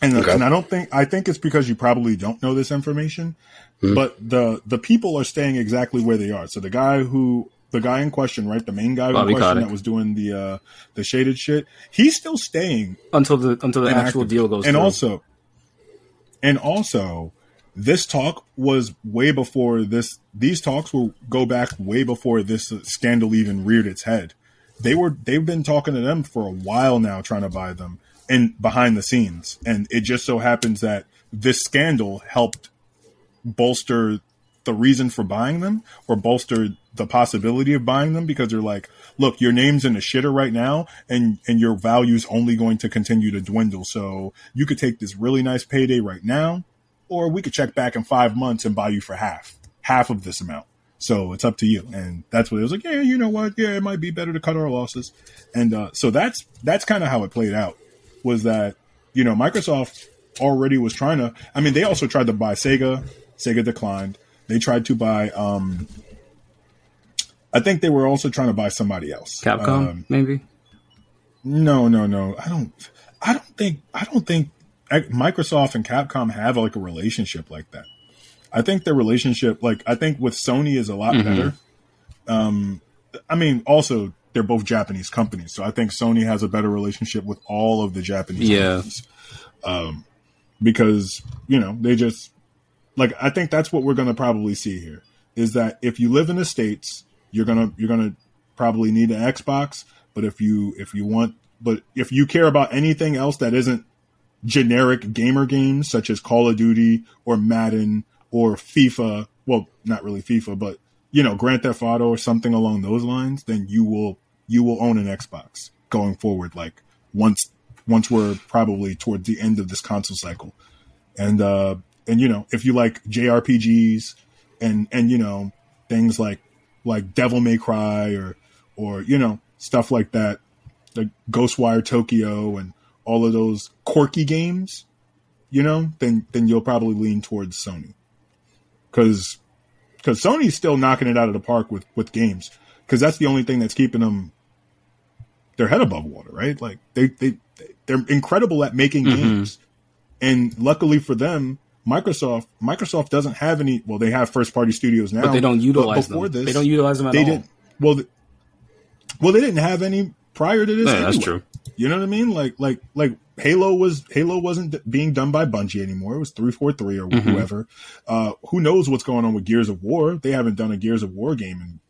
And, okay. and I don't think I think it's because you probably don't know this information, hmm. but the the people are staying exactly where they are. So the guy who the guy in question, right, the main guy Bobby in question that was doing the uh the shaded shit, he's still staying until the until the actual deal goes. And through. also, and also, this talk was way before this. These talks will go back way before this scandal even reared its head. They were they've been talking to them for a while now, trying to buy them and behind the scenes. And it just so happens that this scandal helped bolster the reason for buying them or bolster the possibility of buying them because they're like, look, your name's in the shitter right now and, and your value's only going to continue to dwindle. So you could take this really nice payday right now, or we could check back in five months and buy you for half, half of this amount. So it's up to you. And that's what it was like. Yeah, you know what? Yeah, it might be better to cut our losses. And, uh, so that's, that's kind of how it played out was that you know Microsoft already was trying to. I mean, they also tried to buy Sega. Sega declined. They tried to buy. um I think they were also trying to buy somebody else. Capcom, um, maybe. No, no, no. I don't. I don't think. I don't think Microsoft and Capcom have like a relationship like that. I think their relationship, like I think with Sony, is a lot mm-hmm. better. Um, I mean, also they're both Japanese companies, so I think Sony has a better relationship with all of the Japanese yeah. companies. Um, because you know they just like I think that's what we're going to probably see here is that if you live in the states, you're gonna you're gonna probably need an Xbox. But if you if you want, but if you care about anything else that isn't generic gamer games such as Call of Duty or Madden or FIFA, well, not really FIFA, but you know Grand Theft Auto or something along those lines, then you will you will own an Xbox going forward. Like once once we're probably toward the end of this console cycle, and uh and you know if you like JRPGs and and you know things like like Devil May Cry or or you know stuff like that, like Ghostwire Tokyo and all of those quirky games, you know, then then you'll probably lean towards Sony because because Sony's still knocking it out of the park with with games because that's the only thing that's keeping them their head above water, right? Like they they they're incredible at making mm-hmm. games, and luckily for them, Microsoft Microsoft doesn't have any. Well, they have first party studios now, but they don't utilize before them. This, they don't utilize them at they all. Did, well, well, they didn't have any prior to this. Yeah, anyway. that's true. You know what I mean? Like like like Halo was Halo wasn't being done by Bungie anymore. It was three four three or mm-hmm. whoever. Uh, who knows what's going on with Gears of War? They haven't done a Gears of War game in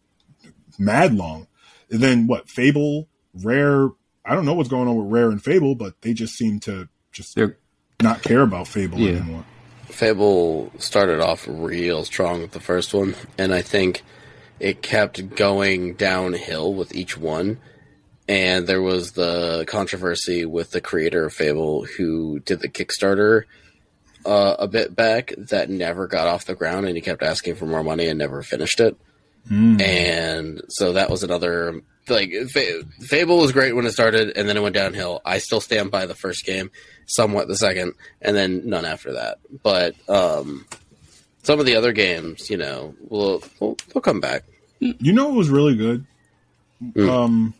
mad long. And then what? Fable, Rare. I don't know what's going on with Rare and Fable, but they just seem to just They're, not care about Fable yeah. anymore. Fable started off real strong with the first one, and I think it kept going downhill with each one. And there was the controversy with the creator of Fable who did the Kickstarter uh, a bit back that never got off the ground, and he kept asking for more money and never finished it. Mm. And so that was another like Fable was great when it started, and then it went downhill. I still stand by the first game, somewhat the second, and then none after that. But um, some of the other games, you know, will will will come back. You know, it was really good. Mm. Um,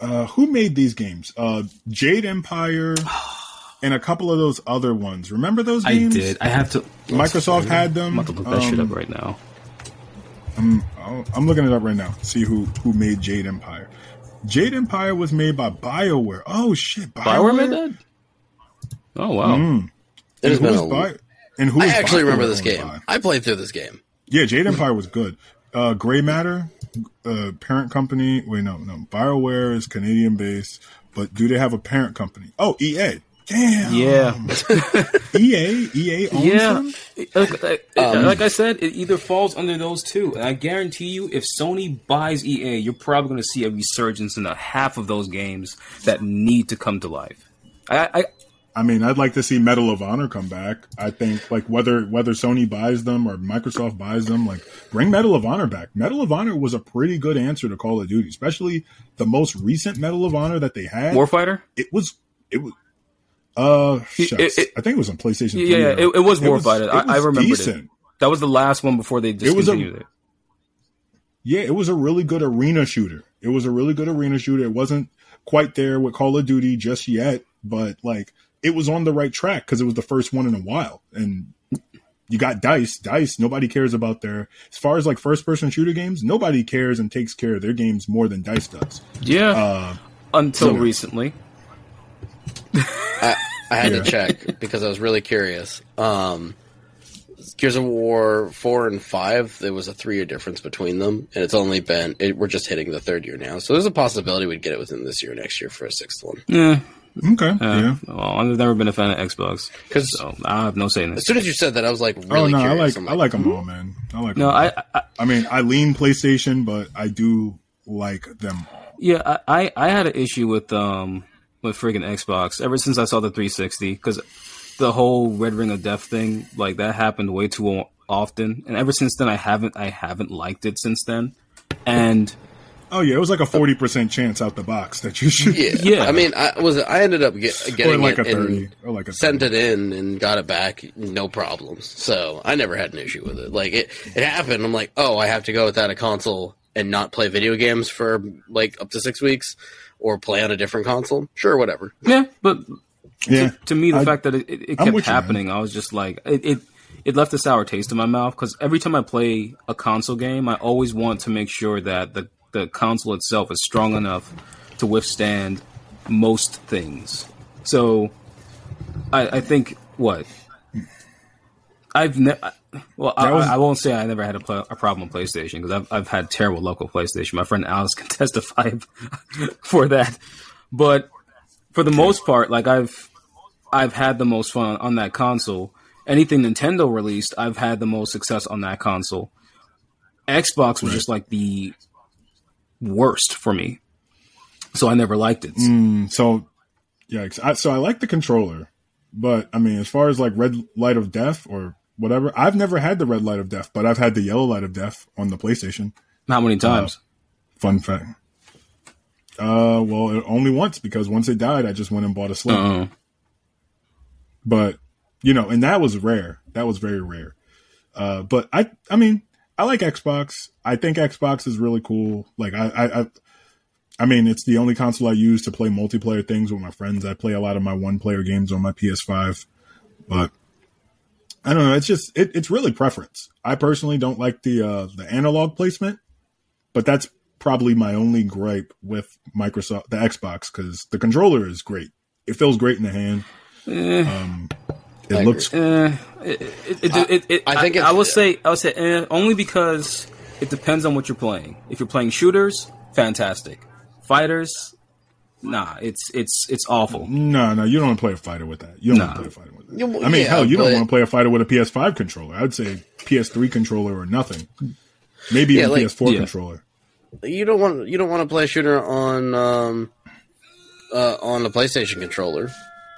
uh, who made these games? Uh, Jade Empire. [SIGHS] and a couple of those other ones. Remember those games? I did. I have to. Microsoft had them. I'm about to look that um, shit up right now. I'm I'm looking it up right now. See who who made Jade Empire. Jade Empire was made by Bioware. Oh shit, Bioware, Bioware made that. Oh wow. Mm. It has been a... Bi- and who I actually remember this game. By? I played through this game. Yeah, Jade Empire was good. Uh, Grey Matter, uh, parent company. Wait, no, no. Bioware is Canadian based, but do they have a parent company? Oh, EA. Damn. Yeah. [LAUGHS] EA, EA owns yeah. them. Like, like, um, like, I said, it either falls under those two. And I guarantee you, if Sony buys EA, you're probably going to see a resurgence in the half of those games that need to come to life. I, I, I mean, I'd like to see Medal of Honor come back. I think like whether whether Sony buys them or Microsoft buys them, like bring Medal of Honor back. Medal of Honor was a pretty good answer to Call of Duty, especially the most recent Medal of Honor that they had. Warfighter. It was it was uh, it, it, I think it was on PlayStation. Yeah, yeah, it, it was Warfighter. I, I remember it. That was the last one before they discontinued it. it. Yeah, it was a really good arena shooter. It was a really good arena shooter. It wasn't quite there with Call of Duty just yet, but like it was on the right track because it was the first one in a while. And you got Dice. Dice, nobody cares about their as far as like first person shooter games, nobody cares and takes care of their games more than Dice does. Yeah. Uh, until so, recently. [LAUGHS] I, I, had yeah. to check because I was really curious. Um, Gears of War four and five, there was a three year difference between them, and it's only been it, we're just hitting the third year now. So there's a possibility we'd get it within this year, next year for a sixth one. Yeah. Okay. Uh, yeah. Well, I've never been a fan of Xbox because so I have no say in this. As soon as you said that, I was like, really oh no, curious. I like, like I like them all, man. I like. No, I, I, I mean, I lean PlayStation, but I do like them all. Yeah, I, I had an issue with um with freaking Xbox ever since I saw the 360 because the whole Red Ring of Death thing, like that happened way too often, and ever since then I haven't I haven't liked it since then, and. Oh yeah, it was like a forty percent chance out the box that you should. Yeah, [LAUGHS] yeah. I mean, I was I ended up get, getting like it a thirty or like a 30. sent it in and got it back, no problems. So I never had an issue with it. Like it, it happened. I'm like, oh, I have to go without a console and not play video games for like up to six weeks or play on a different console, sure, whatever. Yeah, but yeah. to, to me, the I, fact that it, it, kept happening, you, I was just like, it, it, it left a sour taste in my mouth because every time I play a console game, I always want to make sure that the the console itself is strong enough to withstand most things. So, I, I think What? I've never. Well, I, was- I won't say I never had a, pl- a problem with PlayStation because I've I've had terrible local PlayStation. My friend Alice [LAUGHS] can testify [LAUGHS] for that. But for the most part, like I've I've had the most fun on that console. Anything Nintendo released, I've had the most success on that console. Xbox was just like the worst for me, so I never liked it. Mm, so, yeah, I, so I like the controller, but I mean, as far as like red light of death or whatever, I've never had the red light of death, but I've had the yellow light of death on the PlayStation. How many times? Fun fact. Uh, well, only once because once it died, I just went and bought a slip. Uh-uh. But you know, and that was rare. That was very rare. Uh, but I, I mean, I like Xbox. I think Xbox is really cool. Like I, I, I, I mean, it's the only console I use to play multiplayer things with my friends. I play a lot of my one-player games on my PS5, but I don't know. It's just it, it's really preference. I personally don't like the uh, the analog placement, but that's probably my only gripe with Microsoft, the Xbox, because the controller is great. It feels great in the hand. Eh. Um, it I looks Eh, it, it, it, it, it, I think I, if- I will say I would say eh, only because it depends on what you're playing. If you're playing shooters, fantastic. Fighters, nah, it's it's it's awful. no, no. You don't want to play a fighter with that. You don't want to play a fighter with that. Yeah, well, I mean, yeah, hell, you don't want to play a fighter with a PS5 controller. I would say PS3 controller or nothing. Maybe Yeah, even like- PS4 Yeah. controller. You don't want you don't want to play a shooter on um uh, on a PlayStation controller.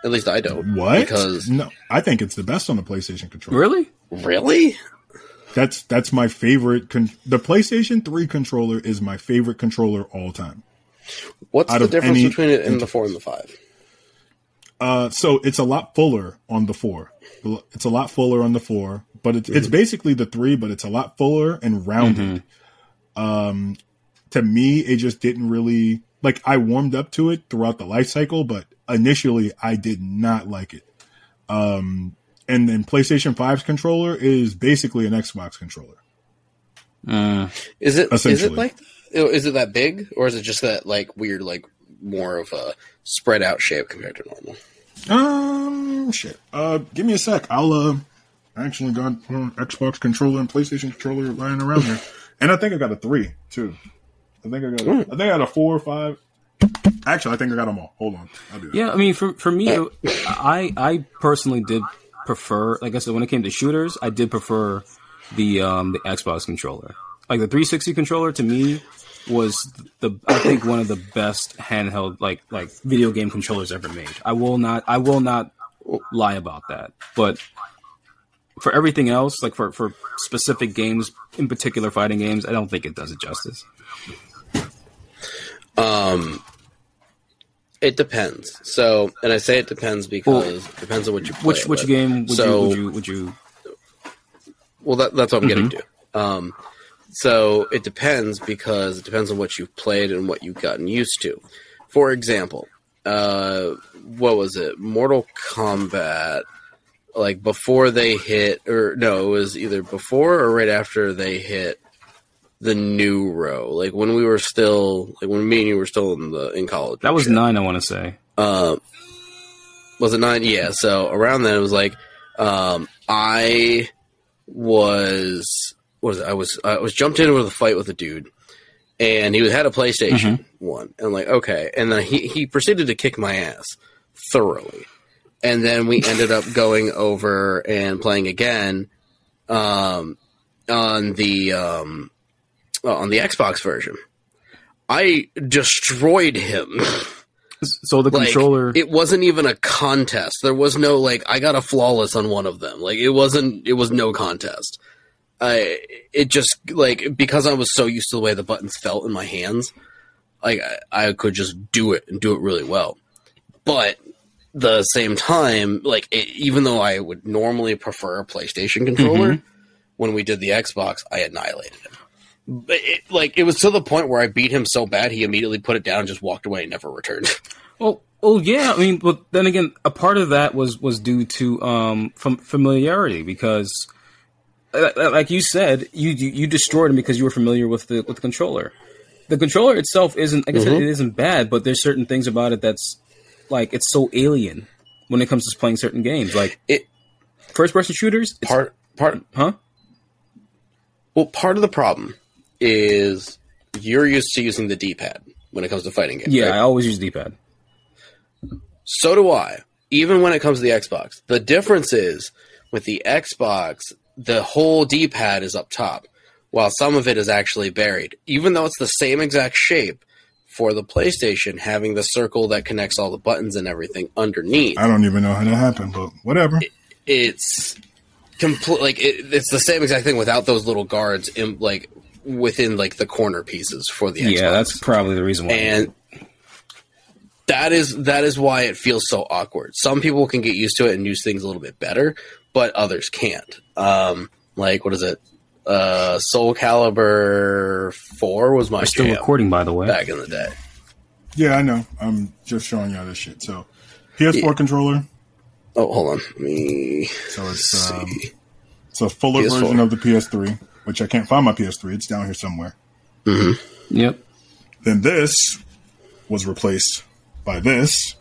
At least I don't. What? Because no, I think it's the best on the PlayStation controller. Really? really, That's that's my favorite. Con- the PlayStation 3 controller is my favorite controller all time. What's the difference any- between it and the four and the five? Uh, so it's a lot fuller on the four. It's a lot fuller on the four, but it's it's basically the three, but it's a lot fuller and rounded. Um, to me, it just didn't really like. I warmed up to it throughout the life cycle, but initially, I did not like it. Um, and then PlayStation 5's controller is basically an Xbox controller. Uh, Is it is it like is it that big or is it just that like weird like more of a spread out shape compared to normal? Um, shit. Uh, give me a sec. I'll uh, I actually got an Xbox controller and PlayStation controller lying around here, and I think I got a three too. I think I got. I think I got a four or five. Actually, I think I got them all. Hold on. I'll do that. yeah, I mean, for for me, I I personally did prefer. Like I said, when it came to shooters, I did prefer the um the Xbox controller. Like the 360 controller to me was the I think one of the best handheld like like video game controllers ever made. I will not I will not lie about that. But for everything else, like for for specific games, in particular fighting games, I don't think it does it justice. Um, it depends. So, and I say it depends because it depends on what you play. Which which game would So- you would you would you Well, that, that's what I'm getting Mm-hmm. to. Um, so it depends because it depends on what you've played and what you've gotten used to. For example, uh, what was it? Mortal Kombat. Like before they hit, or no, it was either before or right after they hit the new row. Like when we were still, like when me and you were still in the in college. That was shit. nine, I want to say. Uh, was it nine? Yeah. So around then, it was like um, I was was it? I was I was jumped into a fight with a dude, and he had a PlayStation One, and I'm like okay, and then he he proceeded to kick my ass thoroughly, and then we [LAUGHS] ended up going over and playing again, um, on the um, uh, on the Xbox version. I destroyed him. [LAUGHS] So the Like, controller. It wasn't even a contest. There was no like I got a flawless on one of them. Like it wasn't. It was no contest. I it just like because I was so used to the way the buttons felt in my hands, like I, I could just do it and do it really well. But the same time, like it, even though I would normally prefer a PlayStation controller, when we did the Xbox, I annihilated him. But it, like it was to the point where I beat him so bad, he immediately put it down, just walked away, and never returned. Well, [LAUGHS] oh yeah. I mean, but then again, a part of that was was due to um from familiarity because, like you said, you, you you destroyed him because you were familiar with the with the controller. The controller itself isn't, like I said, mm-hmm. it isn't bad, but there's certain things about it that's like it's so alien when it comes to playing certain games. Like it first person shooters. Part part huh? well, part of the problem is you're used to using the D-pad when it comes to fighting games. Yeah, right? I always use D-pad. So do I. Even when it comes to the Xbox, the difference is with the Xbox, the whole D-pad is up top, while some of it is actually buried. Even though it's the same exact shape for the PlayStation, having the circle that connects all the buttons and everything underneath, I don't even know how that happened, but whatever. it's complete. Like it, it's the same exact thing without those little guards in like within like the corner pieces for the Xbox. Yeah, that's probably the reason why. and that is that is why it feels so awkward. Some people can get used to it and use things a little bit better, but others can't. Um, like what is it? Uh, Soul Calibur Four was my we're still jam recording, by the way. back in the day. Yeah, I know. I'm just showing y'all this shit. So, PS4 Yeah. controller. Oh, hold on, let me So it's see. um, it's a fuller PS4. version of the PS3, which I can't find my PS3. It's down here somewhere. Mm-hmm. Yep. Then this was replaced by this,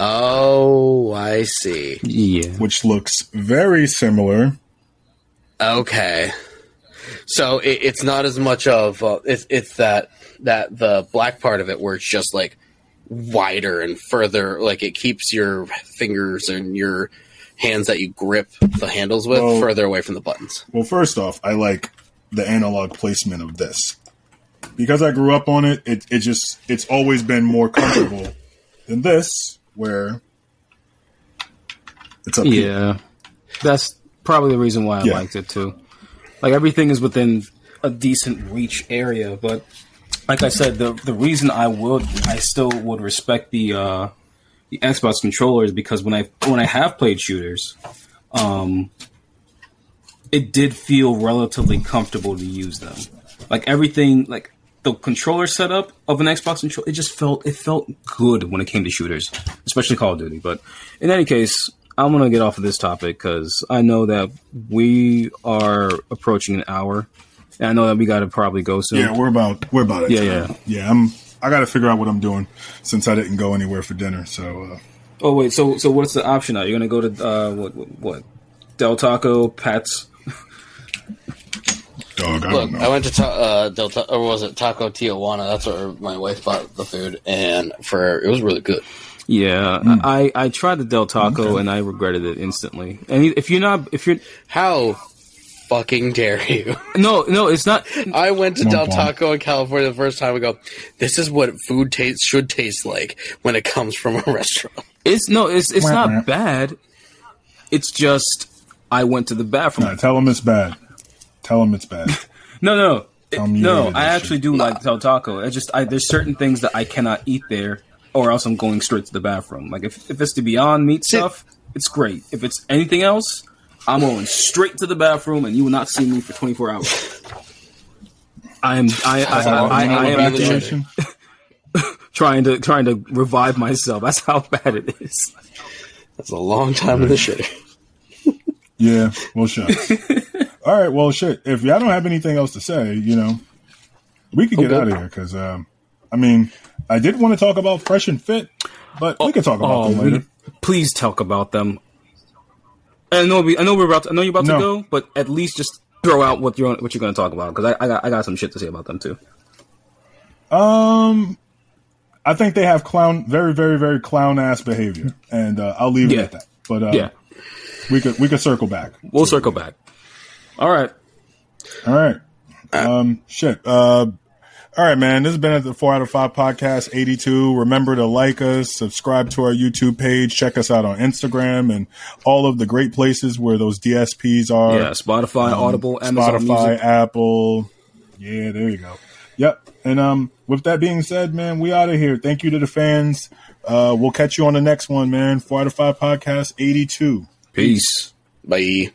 Oh, I see. Yeah. which looks very similar. Okay. So it, it's not as much of uh, it's it's that that the black part of it where it's just like wider and further like it keeps your fingers and your hands that you grip the handles with Well- further away from the buttons. Well, first off, I like the analog placement of this because I grew up on it. It it just it's always been more comfortable than this, where it's up here. Yeah. That's probably the reason why I Yeah. liked it too. Like everything is within a decent reach area, but like I said, the the reason I would I still would respect the uh the Xbox controller is because when I when I have played shooters, um it did feel relatively comfortable to use them. Like everything like the controller setup of an Xbox controller, it just felt it felt good when it came to shooters, especially Call of Duty. But in any case, I'm gonna get off of this topic because I know that we are approaching an hour, and I know that we got to probably go soon. Yeah, we're about we're about it. Yeah, yeah. yeah. I'm. I got to figure out what I'm doing since I didn't go anywhere for dinner. So uh, Oh wait, so so what's the option now? You're gonna go to uh, what what, what? Del Taco, Pat's. [LAUGHS] dog, I Look, don't I went to ta- uh, Delta or was it Taco Tijuana? That's where my wife bought the food, and for it was really good. Yeah, I I tried the Del Taco and I regretted it instantly. And if you're not, if you're How fucking dare you? no no, it's not. I went to Del. Taco in California the first time. I go, this is what food taste should taste like when it comes from a [LAUGHS] restaurant. It's no, it's it's Wah, wah. not bad. It's just I went to the bathroom. Nah, tell him it's bad. Tell him it's bad. [LAUGHS] No, no, It- Tell me you no. I actually shit. do like Del Taco. I just I, there's certain things that I cannot eat there, or else I'm going straight to the bathroom. Like if if it's the Beyond Meat stuff, it's great. If it's anything else, I'm going straight to the bathroom, and you will not see me for 24 hours. I am I I, I, I, I am [LAUGHS] trying to trying to revive myself. That's how bad it is. That's a long time in the shitter. Yeah, well, shucks. [LAUGHS] All right, well, shit. If y'all don't have anything else to say, you know, we could get good. out of here because, um, I mean, I did want to talk about Fresh and Fit, but we could talk about Oh, them later. we, please talk about them. I know we, I know we're about to, I know you're about No. to go, but at least just throw out what you're what you're going to talk about because I, I got I got some shit to say about them too. Um, I think they have clown, very, very, very clown ass behavior, and uh, I'll leave it Yeah. at that. But uh, Yeah, we could we could circle back. we'll circle back. All right. All right. Um, shit. Uh, all right, man. This has been at the Four Out of Five podcast, eighty-two. Remember to like us, subscribe to our YouTube page, check us out on Instagram, and all of the great places where those DSPs are. Yeah, Spotify, Um, Audible, Amazon Spotify, Music. Apple. Yeah, there you go. Yep. And um, with that being said, man, we out of here. Thank you to the fans. Uh, we'll catch you on the next one, man. Four out of five podcast, eighty-two. Peace. Bye.